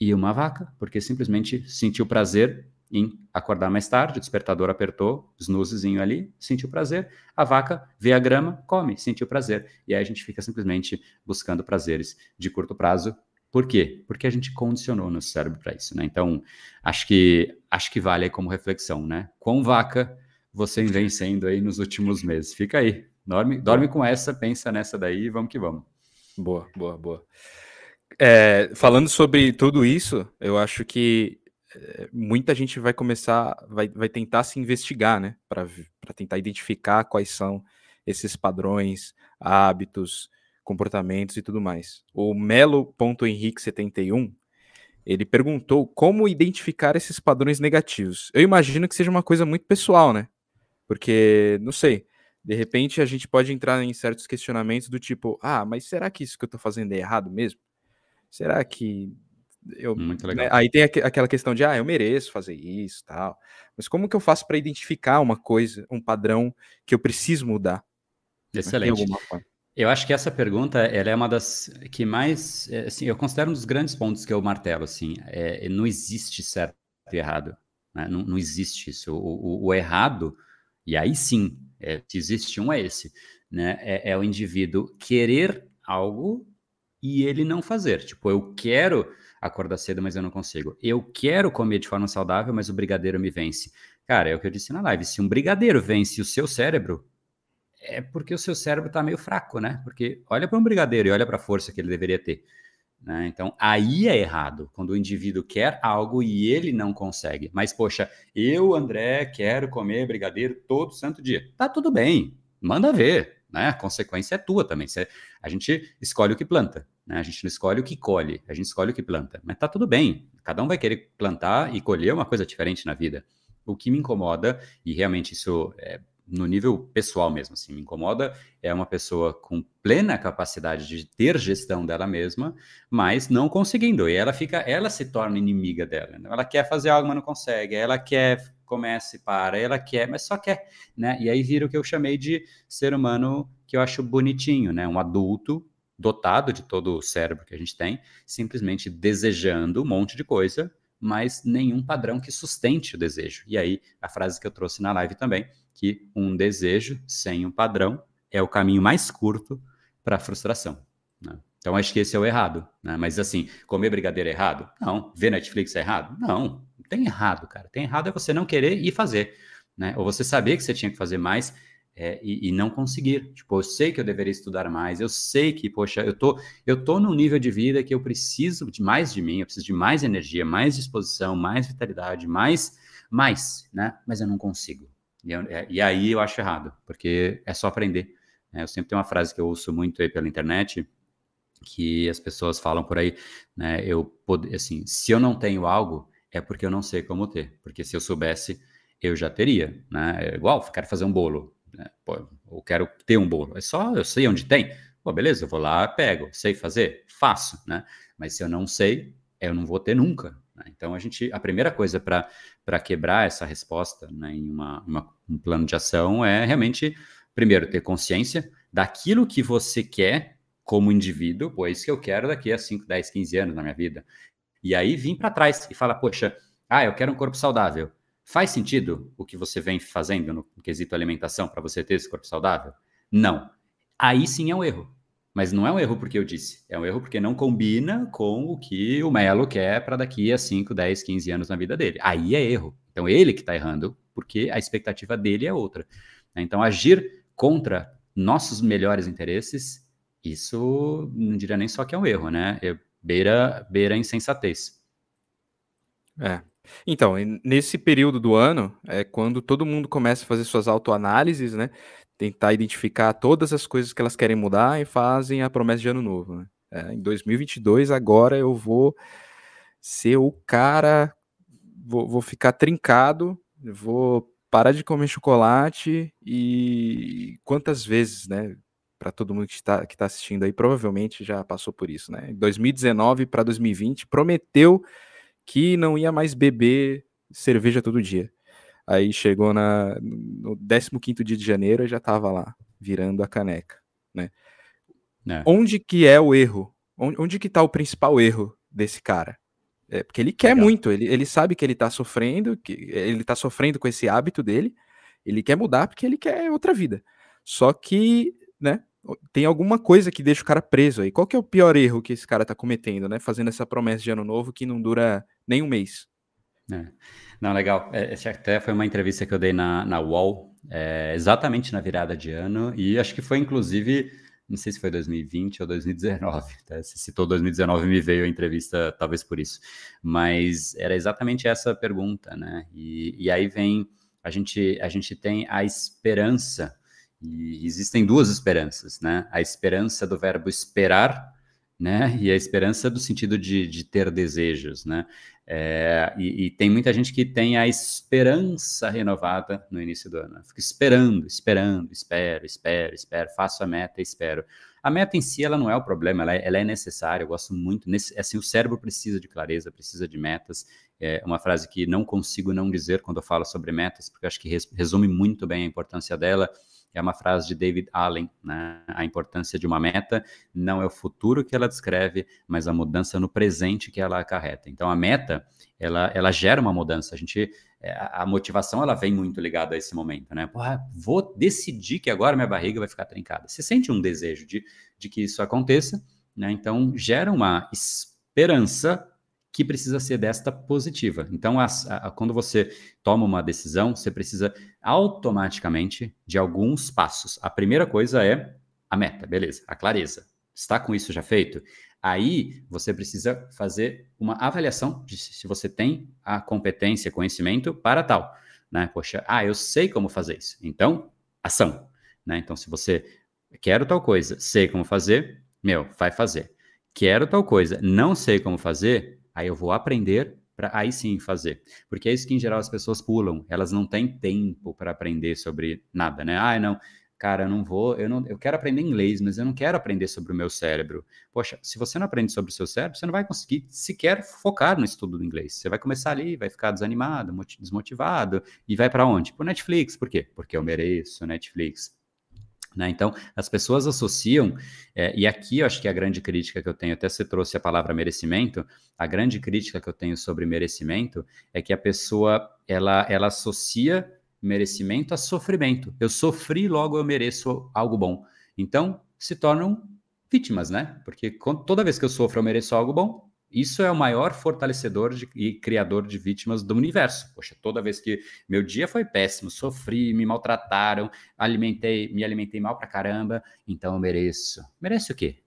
e uma vaca, porque simplesmente sentiu prazer em acordar mais tarde, o despertador apertou, snoozezinho ali, sentiu prazer, a vaca vê a grama, come, sentiu prazer. E aí a gente fica simplesmente buscando prazeres de curto prazo por quê? Porque a gente condicionou nosso cérebro para isso, né? Então, acho que acho que vale aí como reflexão, né? Quão vaca você vem sendo aí nos últimos meses? Fica aí. Dorme, dorme com essa, pensa nessa daí e vamos que vamos. Boa, boa, boa. É, falando sobre tudo isso, eu acho que é, muita gente vai começar, vai, vai tentar se investigar, né? Para tentar identificar quais são esses padrões, hábitos, comportamentos e tudo mais. O Melo.henrique71 ele perguntou como identificar esses padrões negativos. Eu imagino que seja uma coisa muito pessoal, né? Porque, não sei, de repente a gente pode entrar em certos questionamentos do tipo: ah, mas será que isso que eu tô fazendo é errado mesmo? Será que eu. Muito né, legal. Né? Aí tem aqu aquela questão de: ah, eu mereço fazer isso tal. Mas como que eu faço para identificar uma coisa, um padrão que eu preciso mudar? Excelente. Eu acho que essa pergunta ela é uma das que mais, é, assim, eu considero um dos grandes pontos que eu martelo, assim, é, não existe certo e errado, né? não, não, existe isso. O, o, o, errado, e aí sim, é, se existe um é esse, né? É, é, o indivíduo querer algo e ele não fazer. Tipo, eu quero acordar cedo, mas eu não consigo. Eu quero comer de forma saudável, mas o brigadeiro me vence. Cara, é o que eu disse na live. Se um brigadeiro vence o seu cérebro, é porque o seu cérebro está meio fraco, né? Porque olha para um brigadeiro e olha para a força que ele deveria ter. Né? Então, aí é errado, quando o indivíduo quer algo e ele não consegue. Mas, poxa, eu, André, quero comer brigadeiro todo santo dia. Tá tudo bem, manda ver. Né? A consequência é tua também. Você, a gente escolhe o que planta, né? a gente não escolhe o que colhe, a gente escolhe o que planta. Mas tá tudo bem, cada um vai querer plantar e colher uma coisa diferente na vida. O que me incomoda, e realmente isso é no nível pessoal mesmo, assim, me incomoda, é uma pessoa com plena capacidade de ter gestão dela mesma, mas não conseguindo, e ela fica, ela se torna inimiga dela, né? ela quer fazer algo, mas não consegue, ela quer, começa e para, ela quer, mas só quer, né, e aí vira o que eu chamei de ser humano que eu acho bonitinho, né, um adulto dotado de todo o cérebro que a gente tem, simplesmente desejando um monte de coisa, mas nenhum padrão que sustente o desejo. E aí, a frase que eu trouxe na live também, que um desejo sem um padrão é o caminho mais curto para a frustração. Né? Então, acho que esse é o errado. Né? Mas, assim, comer brigadeiro é errado? Não. Ver Netflix é errado? Não. Tem errado, cara. Tem errado é você não querer ir fazer. Né? Ou você saber que você tinha que fazer mais é, e, e, não conseguir. Tipo, eu sei que eu deveria estudar mais, eu sei que, poxa, eu tô, eu tô num nível de vida que eu preciso de mais de mim, eu preciso de mais energia, mais disposição, mais vitalidade, mais, mais, né? Mas eu não consigo. E, eu, é, e aí eu acho errado, porque é só aprender. Né? Eu sempre tenho uma frase que eu ouço muito aí pela internet, que as pessoas falam por aí, né? Eu assim, se eu não tenho algo, é porque eu não sei como ter. Porque se eu soubesse, eu já teria, né? É igual, quero fazer um bolo, né? Pô, eu quero ter um bolo. É só, eu sei onde tem. Pô, beleza, eu vou lá, pego. Sei fazer? Faço, né? Mas se eu não sei, eu não vou ter nunca, né? Então, a gente, a primeira coisa para quebrar essa resposta né, em uma, uma, um plano de ação é realmente, primeiro, ter consciência daquilo que você quer como indivíduo, pô, é que eu quero daqui a 5, 10, 15 anos na minha vida. E aí vir para trás e falar, poxa, ah, eu quero um corpo saudável. Faz sentido o que você vem fazendo no quesito alimentação para você ter esse corpo saudável? Não. Aí sim é um erro. Mas não é um erro porque eu disse, é um erro porque não combina com o que o Melo quer para daqui a 5, 10, 15 anos na vida dele. Aí é erro. Então ele que está errando, porque a expectativa dele é outra. Então agir contra nossos melhores interesses, isso não diria nem só que é um erro, né? É beira, beira insensatez. É. Então, nesse período do ano, é quando todo mundo começa a fazer suas autoanálises, né? tentar identificar todas as coisas que elas querem mudar e fazem a promessa de ano novo. Né? É, em 2022, agora eu vou ser o cara, vou, vou ficar trincado, vou parar de comer chocolate e quantas vezes, né? Para todo mundo que está que tá assistindo aí, provavelmente já passou por isso, né? Em 2019 para 2020, prometeu que não ia mais beber cerveja todo dia. Aí chegou na, no 15 dia de janeiro e já estava lá, virando a caneca, né? É. Onde que é o erro? Onde, onde que está o principal erro desse cara? É, porque ele quer Legal. muito, ele, ele sabe que ele está sofrendo, que ele está sofrendo com esse hábito dele, ele quer mudar porque ele quer outra vida. Só que, né, tem alguma coisa que deixa o cara preso aí. Qual que é o pior erro que esse cara está cometendo, né? Fazendo essa promessa de ano novo que não dura nem um mês. É. Não, legal. É, essa até foi uma entrevista que eu dei na, na UOL, é, exatamente na virada de ano, e acho que foi inclusive não sei se foi 2020 ou 2019, tá? se citou 2019 me veio a entrevista, talvez por isso, mas era exatamente essa pergunta, né? E, e aí vem, a gente, a gente tem a esperança, e existem duas esperanças, né? A esperança do verbo esperar, né? E a esperança do sentido de, de ter desejos, né? É, e, e, tem muita gente que tem a esperança renovada no início do ano. Fica esperando, esperando, espero, espero, espero, faço a meta, espero. A meta em si, ela não é o problema, ela é, ela é necessária. Eu gosto muito. Nesse, assim, o cérebro precisa de clareza, precisa de metas. É uma frase que não consigo não dizer quando eu falo sobre metas, porque acho que resume muito bem a importância dela é uma frase de David Allen, né? A importância de uma meta não é o futuro que ela descreve, mas a mudança no presente que ela acarreta. Então, a meta, ela, ela gera uma mudança. A gente, é, a motivação, ela vem muito ligada a esse momento, né? Porra, vou decidir que agora minha barriga vai ficar trincada. Você sente um desejo de, de que isso aconteça, né? Então, gera uma esperança que precisa ser desta positiva. Então, a, a, quando você toma uma decisão, você precisa automaticamente de alguns passos. A primeira coisa é a meta, beleza, a clareza. Está com isso já feito? Aí você precisa fazer uma avaliação de se você tem a competência, conhecimento para tal. Né? Poxa, ah, eu sei como fazer isso. Então, ação. Né? Então, se você quer tal coisa, sei como fazer, meu, vai fazer. Quero tal coisa, não sei como fazer, Aí eu vou aprender para aí sim fazer. Porque é isso que em geral as pessoas pulam, elas não têm tempo para aprender sobre nada, né? Ah, não, cara, eu não vou, eu não, eu quero aprender inglês, mas eu não quero aprender sobre o meu cérebro. Poxa, se você não aprende sobre o seu cérebro, você não vai conseguir sequer focar no estudo do inglês. Você vai começar ali, vai ficar desanimado, desmotivado e vai para onde? Para Netflix. Por quê? Porque eu mereço Netflix. Né? Então, as pessoas associam, é, e aqui eu acho que a grande crítica que eu tenho, até você trouxe a palavra merecimento, a grande crítica que eu tenho sobre merecimento é que a pessoa ela, ela associa merecimento a sofrimento. Eu sofri, logo eu mereço algo bom. Então, se tornam vítimas, né? Porque toda vez que eu sofro, eu mereço algo bom, isso é o maior fortalecedor de, e criador de vítimas do universo. Poxa, toda vez que meu dia foi péssimo, sofri, me maltrataram, alimentei, me alimentei mal pra caramba, então eu mereço. Mereço o quê?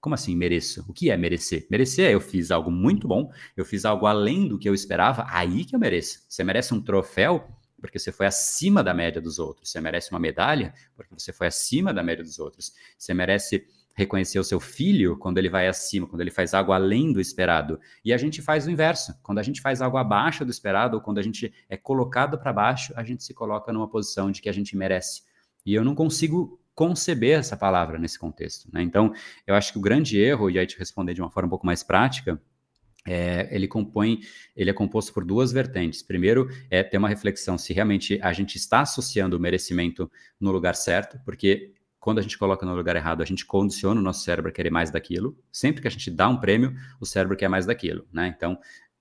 Como assim mereço? O que é merecer? Merecer é eu fiz algo muito bom, eu fiz algo além do que eu esperava, aí que eu mereço. Você merece um troféu porque você foi acima da média dos outros. Você merece uma medalha porque você foi acima da média dos outros. Você merece reconhecer o seu filho quando ele vai acima, quando ele faz algo além do esperado. E a gente faz o inverso. Quando a gente faz algo abaixo do esperado, ou quando a gente é colocado para baixo, a gente se coloca numa posição de que a gente merece. E eu não consigo conceber essa palavra nesse contexto. Né? Então, eu acho que o grande erro, e aí te responder de uma forma um pouco mais prática, é, ele compõe, ele é composto por duas vertentes. Primeiro é ter uma reflexão se realmente a gente está associando o merecimento no lugar certo, porque quando a gente coloca no lugar errado, a gente condiciona o nosso cérebro a querer mais daquilo. Sempre que a gente dá um prêmio, o cérebro quer mais daquilo, né? Então,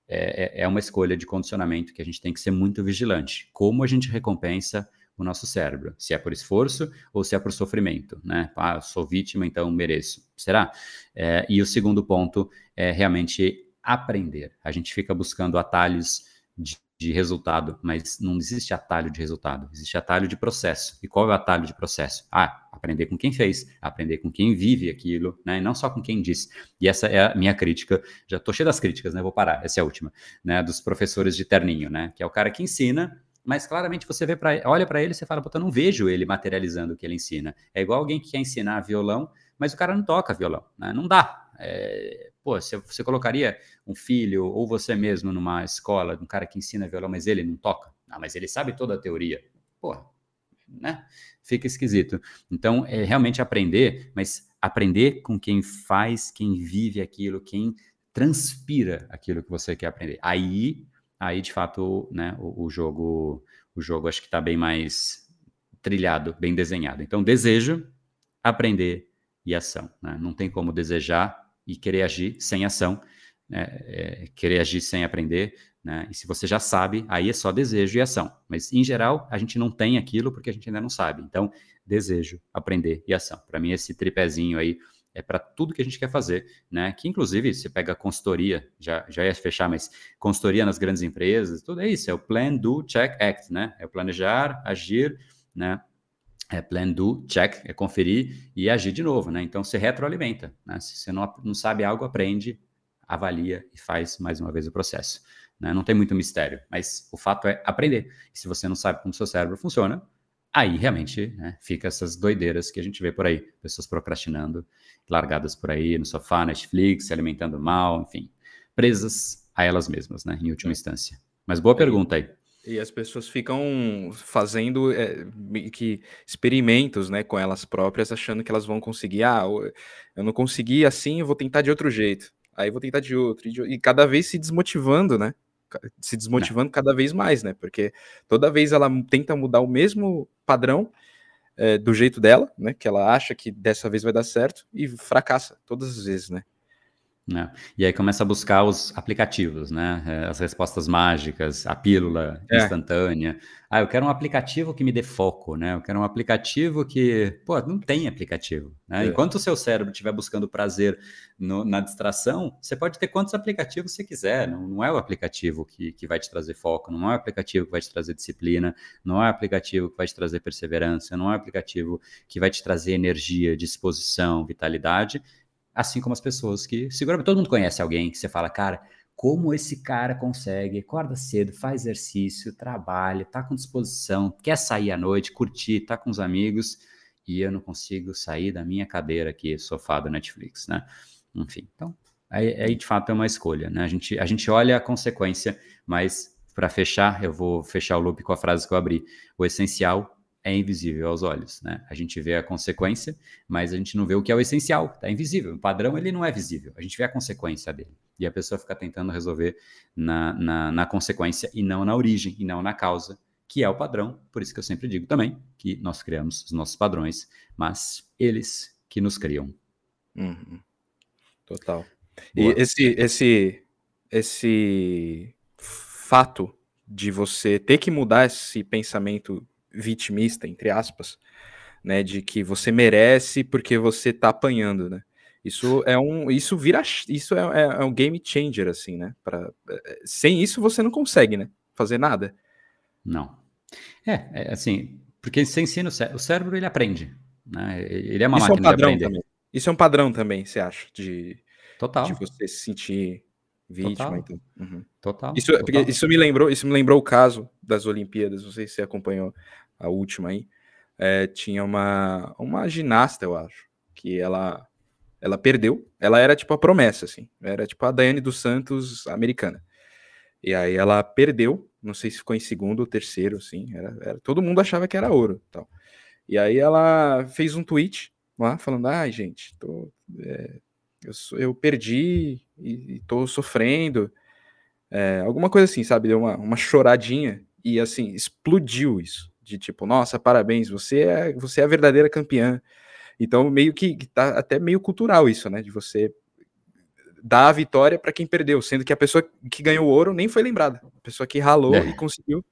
é, é, é uma escolha de condicionamento que a gente tem que ser muito vigilante. Como a gente recompensa o nosso cérebro? Se é por esforço ou se é por sofrimento, né? Ah, sou vítima, então mereço. Será? É, e o segundo ponto é realmente aprender. A gente fica buscando atalhos de de resultado, mas não existe atalho de resultado, existe atalho de processo. E qual é o atalho de processo? Ah, aprender com quem fez, aprender com quem vive aquilo, né? E não só com quem disse. E essa é a minha crítica. Já tô cheio das críticas, né? Vou parar. Essa é a última, né? Dos professores de terninho, né? Que é o cara que ensina, mas claramente você vê para, olha para ele e você fala, puta, eu não vejo ele materializando o que ele ensina. É igual alguém que quer ensinar violão, mas o cara não toca violão, né? Não dá. É, pô, você, você colocaria um filho ou você mesmo numa escola, um cara que ensina violão, mas ele não toca? Ah, mas ele sabe toda a teoria. Pô, né? Fica esquisito. Então, é realmente aprender, mas aprender com quem faz, quem vive aquilo, quem transpira aquilo que você quer aprender. Aí, aí de fato, né, o, o jogo, o jogo acho que está bem mais trilhado, bem desenhado. Então, desejo, aprender e ação. Né? Não tem como desejar e querer agir sem ação, né? é, querer agir sem aprender. Né? E se você já sabe, aí é só desejo e ação. Mas, em geral, a gente não tem aquilo porque a gente ainda não sabe. Então, desejo, aprender e ação. Para mim, esse tripézinho aí é para tudo que a gente quer fazer, né? Que inclusive você pega consultoria, já, já ia fechar, mas consultoria nas grandes empresas, tudo é isso, é o plan, do, check, act, né? É o planejar, agir, né? É plan, do, check, é conferir e agir de novo, né? Então, você retroalimenta, né? Se você não, não sabe algo, aprende, avalia e faz mais uma vez o processo. Né? Não tem muito mistério, mas o fato é aprender. E se você não sabe como seu cérebro funciona, aí realmente né, fica essas doideiras que a gente vê por aí, pessoas procrastinando, largadas por aí no sofá, Netflix, se alimentando mal, enfim, presas a elas mesmas, né, em última é. instância. Mas boa pergunta aí. E as pessoas ficam fazendo é, que experimentos, né, com elas próprias, achando que elas vão conseguir. Ah, eu não consegui assim, eu vou tentar de outro jeito. Aí vou tentar de outro, e, e cada vez se desmotivando, né? Se desmotivando não. cada vez mais, né? Porque toda vez ela tenta mudar o mesmo padrão é, do jeito dela, né? Que ela acha que dessa vez vai dar certo e fracassa todas as vezes, né? Né? E aí começa a buscar os aplicativos, né? É, as respostas mágicas, a pílula é. instantânea. Ah, eu quero um aplicativo que me dê foco, né? Eu quero um aplicativo que, pô, não tem aplicativo. Né? É. Enquanto o seu cérebro estiver buscando prazer no, na distração, você pode ter quantos aplicativos você quiser. Não, não é o aplicativo que, que vai te trazer foco, não é o aplicativo que vai te trazer disciplina, não é o aplicativo que vai te trazer perseverança, não é o aplicativo que vai te trazer energia, disposição, vitalidade Assim como as pessoas que, seguramente, todo mundo conhece alguém que você fala, cara, como esse cara consegue, acorda cedo, faz exercício, trabalha, tá com disposição, quer sair à noite, curtir, tá com os amigos, e eu não consigo sair da minha cadeira aqui, sofá do Netflix, né? Enfim, então, aí, aí de fato é uma escolha, né? A gente, a gente olha a consequência, mas para fechar, eu vou fechar o loop com a frase que eu abri. O essencial é invisível aos olhos, né? A gente vê a consequência, mas a gente não vê o que é o essencial, tá invisível. O padrão, ele não é visível, a gente vê a consequência dele. E a pessoa fica tentando resolver na, na, na consequência e não na origem, e não na causa, que é o padrão. Por isso que eu sempre digo também que nós criamos os nossos padrões, mas eles que nos criam. Uhum. Total. Boa. E esse, esse, esse fato de você ter que mudar esse pensamento vitimista, entre aspas, né, de que você merece porque você tá apanhando, né? Isso é um, isso vira, isso é, é, é um game changer assim, né? Para é, sem isso você não consegue, né? Fazer nada. Não. É, é assim, porque você ensina o cérebro, o cérebro ele aprende, né? Ele é uma isso máquina é um padrão. Também. Isso é um padrão também, você acha, de total, de você se sentir vítima. Total. Então. Uhum. Total. Isso, total. isso me lembrou, isso me lembrou o caso das Olimpíadas. Não sei se você acompanhou a última aí, é, tinha uma, uma ginasta, eu acho, que ela ela perdeu. Ela era tipo a promessa, assim. Era tipo a Daiane dos Santos americana. E aí ela perdeu, não sei se ficou em segundo ou terceiro, assim. Era, era todo mundo achava que era ouro. Tal. E aí ela fez um tweet lá falando: ai, ah, gente, tô, é, eu, eu, perdi e, e tô sofrendo. É, alguma coisa assim, sabe? Deu uma, uma choradinha e assim, explodiu isso de tipo, nossa, parabéns, você é, você é a verdadeira campeã. Então, meio que, tá até meio cultural isso, né? De você dar a vitória para quem perdeu, sendo que a pessoa que ganhou o ouro nem foi lembrada. A pessoa que ralou é. e conseguiu,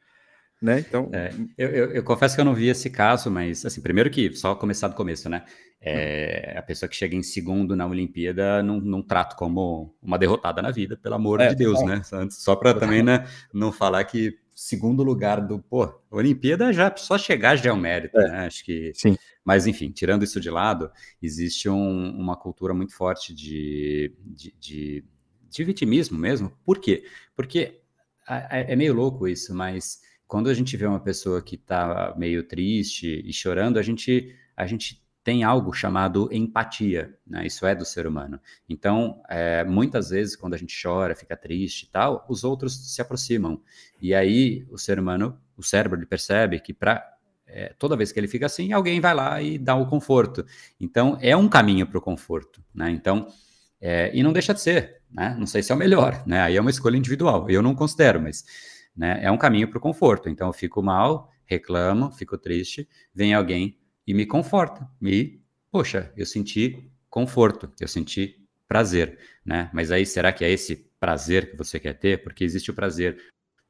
né? Então. É, eu, eu, eu, confesso que eu não vi esse caso, mas assim, primeiro que só começar do começo, né? É, a pessoa que chega em segundo na Olimpíada não, não trato como uma derrotada na vida, pelo amor é, de Deus, né? Só para também né, não falar que segundo lugar do. Pô, Olimpíada já só chegar já é um mérito, é, né? Acho que. Sim. Mas, enfim, tirando isso de lado, existe um, uma cultura muito forte de, de, de, de, vitimismo mesmo. Por quê? Porque é meio louco isso, mas quando a gente vê uma pessoa que está meio triste e chorando, a gente, a gente tem algo chamado empatia, né? Isso é do ser humano. Então, é, muitas vezes, quando a gente chora, fica triste e tal, os outros se aproximam. E aí, o ser humano, o cérebro, ele percebe que para é, toda vez que ele fica assim, alguém vai lá e dá o conforto. Então, é um caminho para o conforto, né? Então, é, e não deixa de ser, né? Não sei se é o melhor, né? Aí é uma escolha individual. Eu não considero, mas né, é um caminho para o conforto. Então, eu fico mal, reclamo, fico triste, vem alguém e me conforta. Me, poxa, eu senti conforto, eu senti prazer, né? Mas aí será que é esse prazer que você quer ter? Porque existe o prazer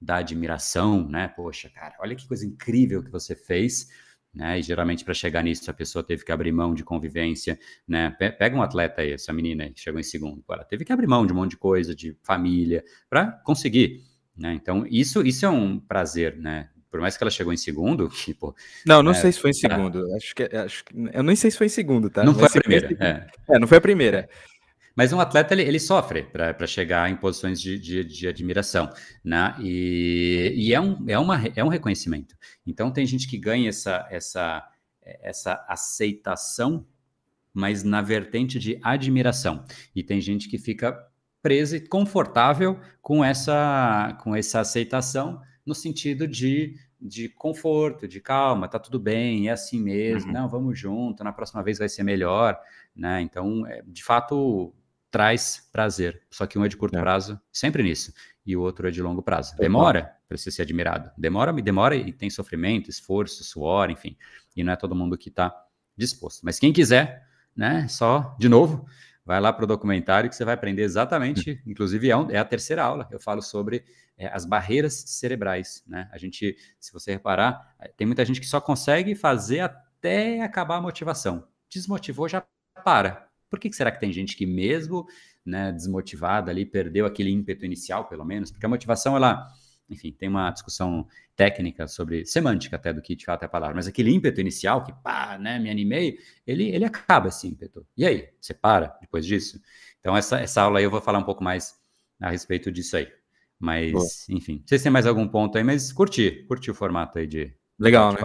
da admiração, né? Poxa, cara, olha que coisa incrível que você fez. Né? E geralmente para chegar nisso a pessoa teve que abrir mão de convivência, né? Pega um atleta aí, essa menina aí, que chegou em segundo, ela teve que abrir mão de um monte de coisa, de família, para conseguir, né? Então isso isso é um prazer, né? por mais que ela chegou em segundo, tipo. Não, não é, sei se foi em tá. segundo. Tá. Acho, que, acho que. Eu nem sei se foi em segundo, tá? Não Mas foi a primeira. É. é. não foi a primeira. Mas um atleta ele, ele sofre para chegar em posições de, de, de, admiração, né? E, e é, um, é, uma, é um reconhecimento. Então tem gente que ganha essa, essa, essa aceitação, mas na vertente de admiração. E tem gente que fica presa e confortável com essa, com essa aceitação no sentido de, de conforto, de calma, tá tudo bem, é assim mesmo, uhum. não, vamos junto, na próxima vez vai ser melhor, né? Então, é, de fato, traz prazer. Só que um é de curto é. prazo, sempre nisso, e o outro é de longo prazo. Demora para você ser admirado. Demora, demora e tem sofrimento, esforço, suor, enfim. E não é todo mundo que está disposto. Mas quem quiser, né? Só, de novo, vai lá para o documentário que você vai aprender exatamente. inclusive, é, um, é, a terceira aula. Eu falo sobre é, as barreiras cerebrais, né? A gente, se você reparar, tem muita gente que só consegue fazer até acabar a motivação. Desmotivou, já para por que, será que tem gente que mesmo né, desmotivada ali perdeu aquele ímpeto inicial, pelo menos? Porque a motivação, ela, enfim, tem uma discussão técnica sobre semântica até do que de fato é a palavra, mas aquele ímpeto inicial que, pá, né, me animei, ele, ele acaba esse ímpeto. E aí, você para depois disso? Então, essa, essa aula aí eu vou falar um pouco mais a respeito disso aí. Mas, Boa. enfim, não sei se tem mais algum ponto aí, mas curti, curti o formato aí de Legal, né?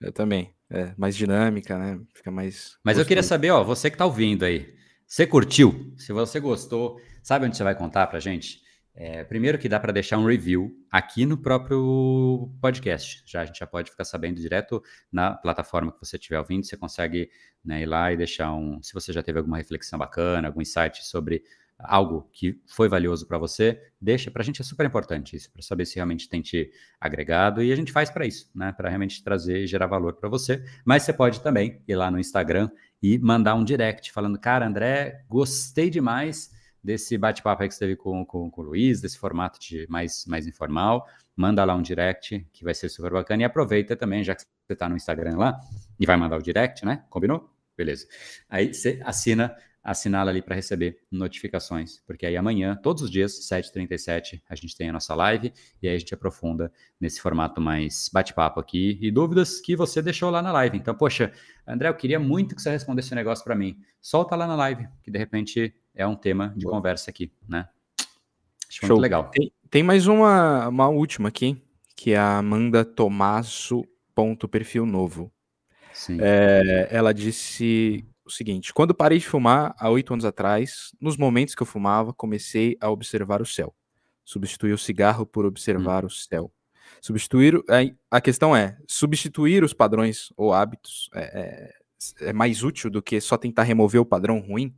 Eu também. É, mais dinâmica, né? Fica mais. Mas gostoso. eu queria saber, ó, você que tá ouvindo aí, você curtiu? Se você gostou, sabe onde você vai contar pra gente? É, primeiro que dá para deixar um review aqui no próprio podcast. Já a gente já pode ficar sabendo direto na plataforma que você estiver ouvindo. Você consegue né, ir lá e deixar um. Se você já teve alguma reflexão bacana, algum insight sobre algo que foi valioso para você, deixa. Para a gente é super importante isso, para saber se realmente tem te agregado. E a gente faz para isso, né? Para realmente trazer e gerar valor para você. Mas você pode também ir lá no Instagram e mandar um direct falando: Cara, André, gostei demais desse bate-papo que você teve com, com, com o Luiz, desse formato de mais, mais informal. Manda lá um direct que vai ser super bacana. E aproveita também, já que você está no Instagram lá, e vai mandar o direct, né? Combinou? Beleza. Aí você assina assinala ali para receber notificações, porque aí amanhã, todos os dias, 7h37, a gente tem a nossa live e aí a gente aprofunda nesse formato mais bate-papo aqui e dúvidas que você deixou lá na live. Então, poxa, André, eu queria muito que você respondesse um negócio para mim. Solta lá na live, que de repente é um tema de Boa. conversa aqui, né? Acho Show. muito legal. Tem, tem, mais uma, uma última aqui, que é a Amanda Tomasso ponto perfil novo. É, ela disse o seguinte: quando parei de fumar há oito anos atrás, nos momentos que eu fumava, comecei a observar o céu. Substituí o cigarro por observar hum. o céu. Substituir. A questão é: substituir os padrões ou hábitos é, é, é mais útil do que só tentar remover o padrão ruim?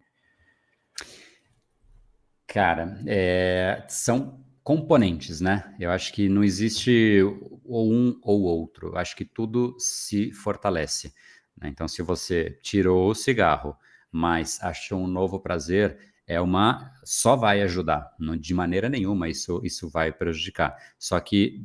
Cara, é, são componentes, né? Eu acho que não existe ou um ou outro. Eu acho que tudo se fortalece. Né? Então, se você tirou o cigarro, mas achou um novo prazer, é uma só vai ajudar, não, de maneira nenhuma isso, isso vai prejudicar. Só que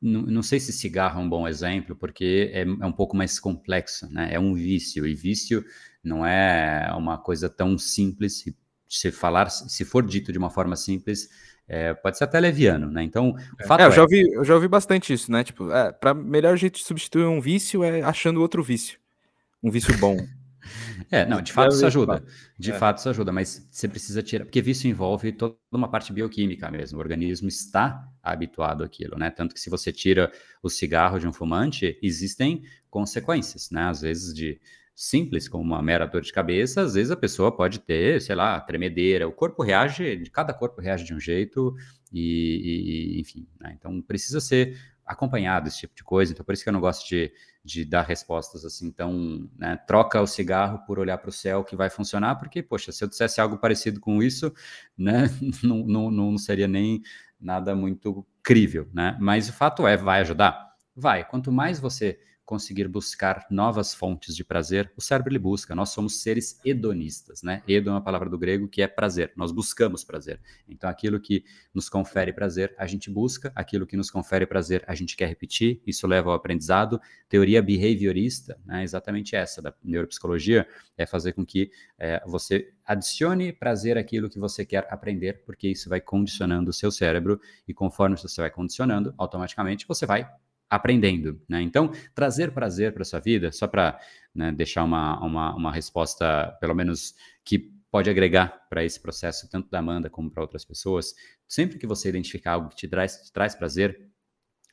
não, não sei se cigarro é um bom exemplo, porque é, é um pouco mais complexo, né? É um vício, e vício não é uma coisa tão simples. Se falar, se for dito de uma forma simples, é, pode ser até leviano, né? Então, o fato é, eu já é ouvi, eu já ouvi bastante isso, né? Tipo, é, para melhor jeito de substituir um vício é achando outro vício um vício bom. É, não, de fato isso ajuda. De é. fato isso ajuda, mas você precisa tirar, porque vício envolve toda uma parte bioquímica mesmo. O organismo está habituado àquilo, né? Tanto que se você tira o cigarro de um fumante, existem consequências, né? Às vezes de simples, como uma mera dor de cabeça, às vezes a pessoa pode ter, sei lá, tremedeira. O corpo reage, cada corpo reage de um jeito e, e enfim, né? Então precisa ser acompanhado esse tipo de coisa. Então por isso que eu não gosto de de dar respostas assim então né, troca o cigarro por olhar para o céu que vai funcionar, porque, poxa, se eu dissesse algo parecido com isso, né, não, não, não seria nem nada muito crível, né? Mas o fato é, vai ajudar? Vai. Quanto mais você conseguir buscar novas fontes de prazer, o cérebro ele busca. Nós somos seres hedonistas, né? Edo é uma palavra do grego que é prazer. Nós buscamos prazer. Então, aquilo que nos confere prazer, a gente busca. Aquilo que nos confere prazer, a gente quer repetir. Isso leva ao aprendizado. Teoria behaviorista, né? Exatamente essa da neuropsicologia é fazer com que é, você adicione prazer àquilo que você quer aprender, porque isso vai condicionando o seu cérebro e conforme você vai condicionando, automaticamente você vai aprendendo, né? Então, trazer prazer para sua vida, só para né, deixar uma, uma, uma resposta, pelo menos, que pode agregar para esse processo, tanto da Amanda como para outras pessoas, sempre que você identificar algo que te traz, te traz prazer,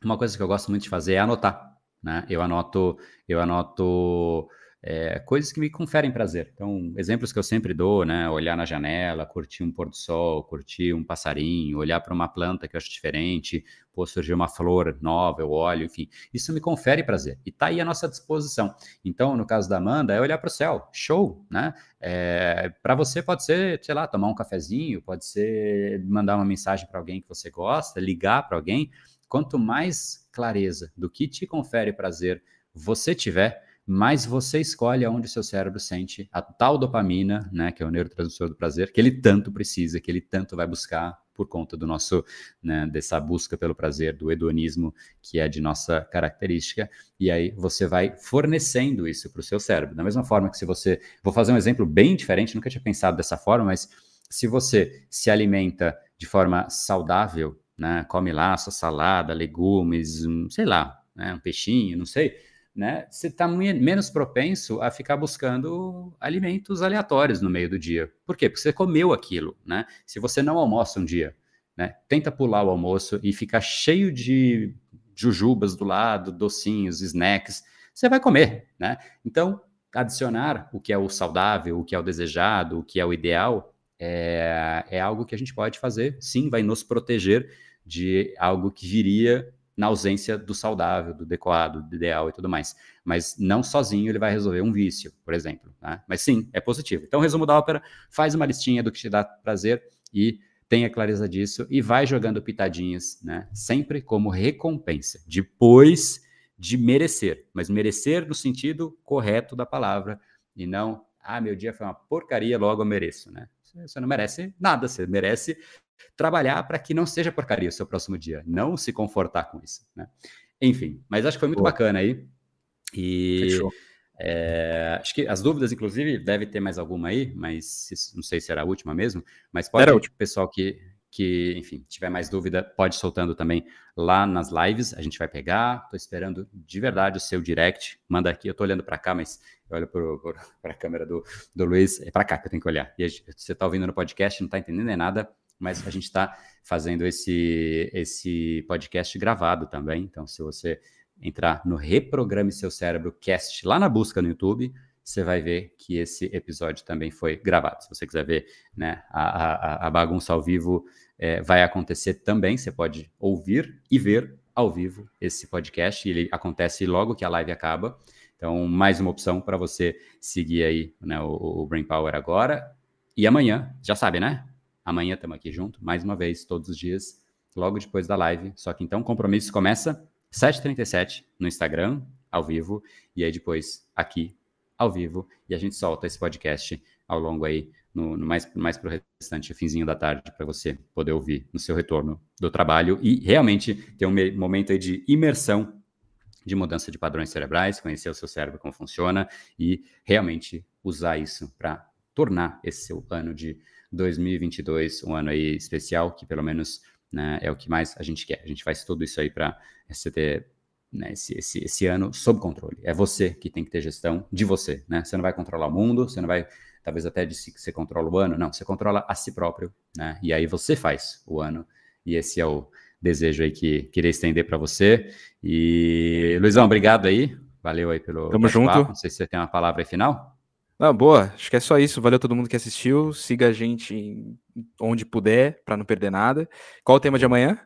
uma coisa que eu gosto muito de fazer é anotar, né? Eu anoto, eu anoto é, coisas que me conferem prazer. Então, exemplos que eu sempre dou, né? Olhar na janela, curtir um pôr do sol, curtir um passarinho, olhar para uma planta que eu acho diferente, pô, surgir uma flor nova, eu olho, enfim. Isso me confere prazer. E tá aí à nossa disposição. Então, no caso da Amanda, é olhar para o céu. Show, né? É, para você pode ser, sei lá, tomar um cafezinho, pode ser mandar uma mensagem para alguém que você gosta, ligar para alguém. Quanto mais clareza do que te confere prazer você tiver, mas você escolhe aonde seu cérebro sente a tal dopamina, né, que é o neurotransmissor do prazer, que ele tanto precisa, que ele tanto vai buscar por conta do nosso, né, dessa busca pelo prazer, do hedonismo, que é de nossa característica, e aí você vai fornecendo isso para o seu cérebro. Da mesma forma que se você, vou fazer um exemplo bem diferente, nunca tinha pensado dessa forma, mas se você se alimenta de forma saudável, né, come lá sua salada, legumes, um, sei lá, né, um peixinho, não sei, né, você está menos propenso a ficar buscando alimentos aleatórios no meio do dia. Por quê? Porque você comeu aquilo, né? Se você não almoça um dia, né, tenta pular o almoço e ficar cheio de jujubas do lado, docinhos, snacks, você vai comer, né? Então, adicionar o que é o saudável, o que é o desejado, o que é o ideal, é, é algo que a gente pode fazer, sim, vai nos proteger de algo que viria na ausência do saudável, do adequado, do ideal e tudo mais. Mas não sozinho ele vai resolver um vício, por exemplo. Né? Mas sim, é positivo. Então, resumo da ópera, faz uma listinha do que te dá prazer e tenha clareza disso e vai jogando pitadinhas, né? Sempre como recompensa, depois de merecer, mas merecer no sentido correto da palavra e não, ah, meu dia foi uma porcaria, logo eu mereço, né? Você não merece nada, você merece trabalhar para que não seja porcaria o seu próximo dia, não se confortar com isso, né? Enfim, mas acho que foi muito Boa. bacana aí. E é, acho que as dúvidas, inclusive, deve ter mais alguma aí, mas não sei se era a última mesmo, mas pode era o pessoal que, que, enfim, tiver mais dúvida, pode soltando também lá nas lives, a gente vai pegar. Estou esperando de verdade o seu direct. Manda aqui, eu estou olhando para cá, mas eu olho para a câmera do, do Luiz, é para cá que eu tenho que olhar. E você está ouvindo no podcast, não está entendendo nem nada, mas a gente está fazendo esse, esse podcast gravado também. Então, se você entrar no Reprograme Seu Cérebro Cast lá na busca no YouTube, você vai ver que esse episódio também foi gravado. Se você quiser ver né, a, a, a bagunça ao vivo, é, vai acontecer também. Você pode ouvir e ver ao vivo esse podcast. Ele acontece logo que a live acaba. Então, mais uma opção para você seguir aí né, o, o Brain Power agora. E amanhã, já sabe, né? Amanhã estamos aqui junto, mais uma vez, todos os dias, logo depois da live. Só que então o compromisso começa 7h37 no Instagram, ao vivo, e aí depois aqui, ao vivo, e a gente solta esse podcast ao longo aí, no, no mais, mais para o restante, finzinho da tarde, para você poder ouvir no seu retorno do trabalho e realmente ter um momento aí de imersão de mudança de padrões cerebrais, conhecer o seu cérebro como funciona e realmente usar isso para tornar esse seu ano de 2022 um ano aí especial, que pelo menos né, é o que mais a gente quer. A gente faz tudo isso aí para você ter né, esse, esse, esse ano sob controle. É você que tem que ter gestão de você. Né? Você não vai controlar o mundo, você não vai, talvez até disse que você controla o ano. Não, você controla a si próprio. Né? E aí você faz o ano. E esse é o desejo aí que queria estender para você. E, Luizão, obrigado aí. Valeu aí pelo. Tamo junto. Não sei se você tem uma palavra aí final. Não, boa. Acho que é só isso. Valeu todo mundo que assistiu. Siga a gente onde puder, para não perder nada. Qual o tema de amanhã?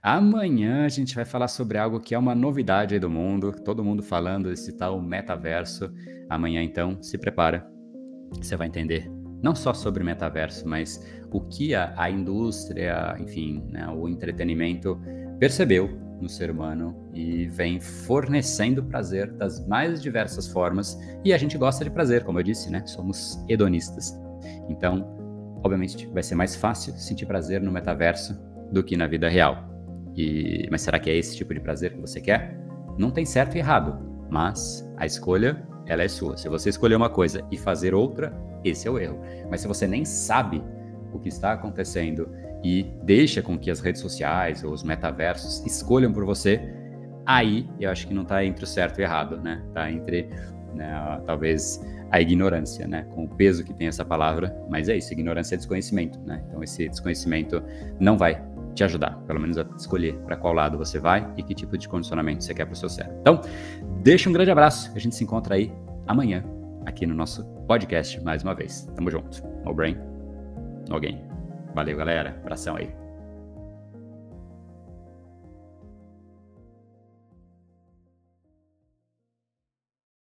Amanhã a gente vai falar sobre algo que é uma novidade aí do mundo, todo mundo falando desse tal metaverso. Amanhã, então, se prepara. Você vai entender não só sobre metaverso, mas o que a, a indústria, enfim, né, o entretenimento percebeu no ser humano e vem fornecendo prazer das mais diversas formas. E a gente gosta de prazer, como eu disse, né? Somos hedonistas. Então, obviamente, vai ser mais fácil sentir prazer no metaverso do que na vida real. E, mas será que é esse tipo de prazer que você quer? Não tem certo e errado, mas a escolha ela é sua. Se você escolher uma coisa e fazer outra, esse é o erro. Mas se você nem sabe o que está acontecendo e deixa com que as redes sociais ou os metaversos escolham por você, aí eu acho que não está entre o certo e o errado, né? Tá entre, né, talvez, a ignorância, né? Com o peso que tem essa palavra, mas é isso, ignorância é desconhecimento, né? Então esse desconhecimento não vai te ajudar, pelo menos a escolher para qual lado você vai e que tipo de condicionamento você quer para o seu cérebro. Então, deixa um grande abraço, a gente se encontra aí amanhã aqui no nosso podcast mais uma vez. Tamo junto. No brain, no game. Valeu, galera. Abração aí.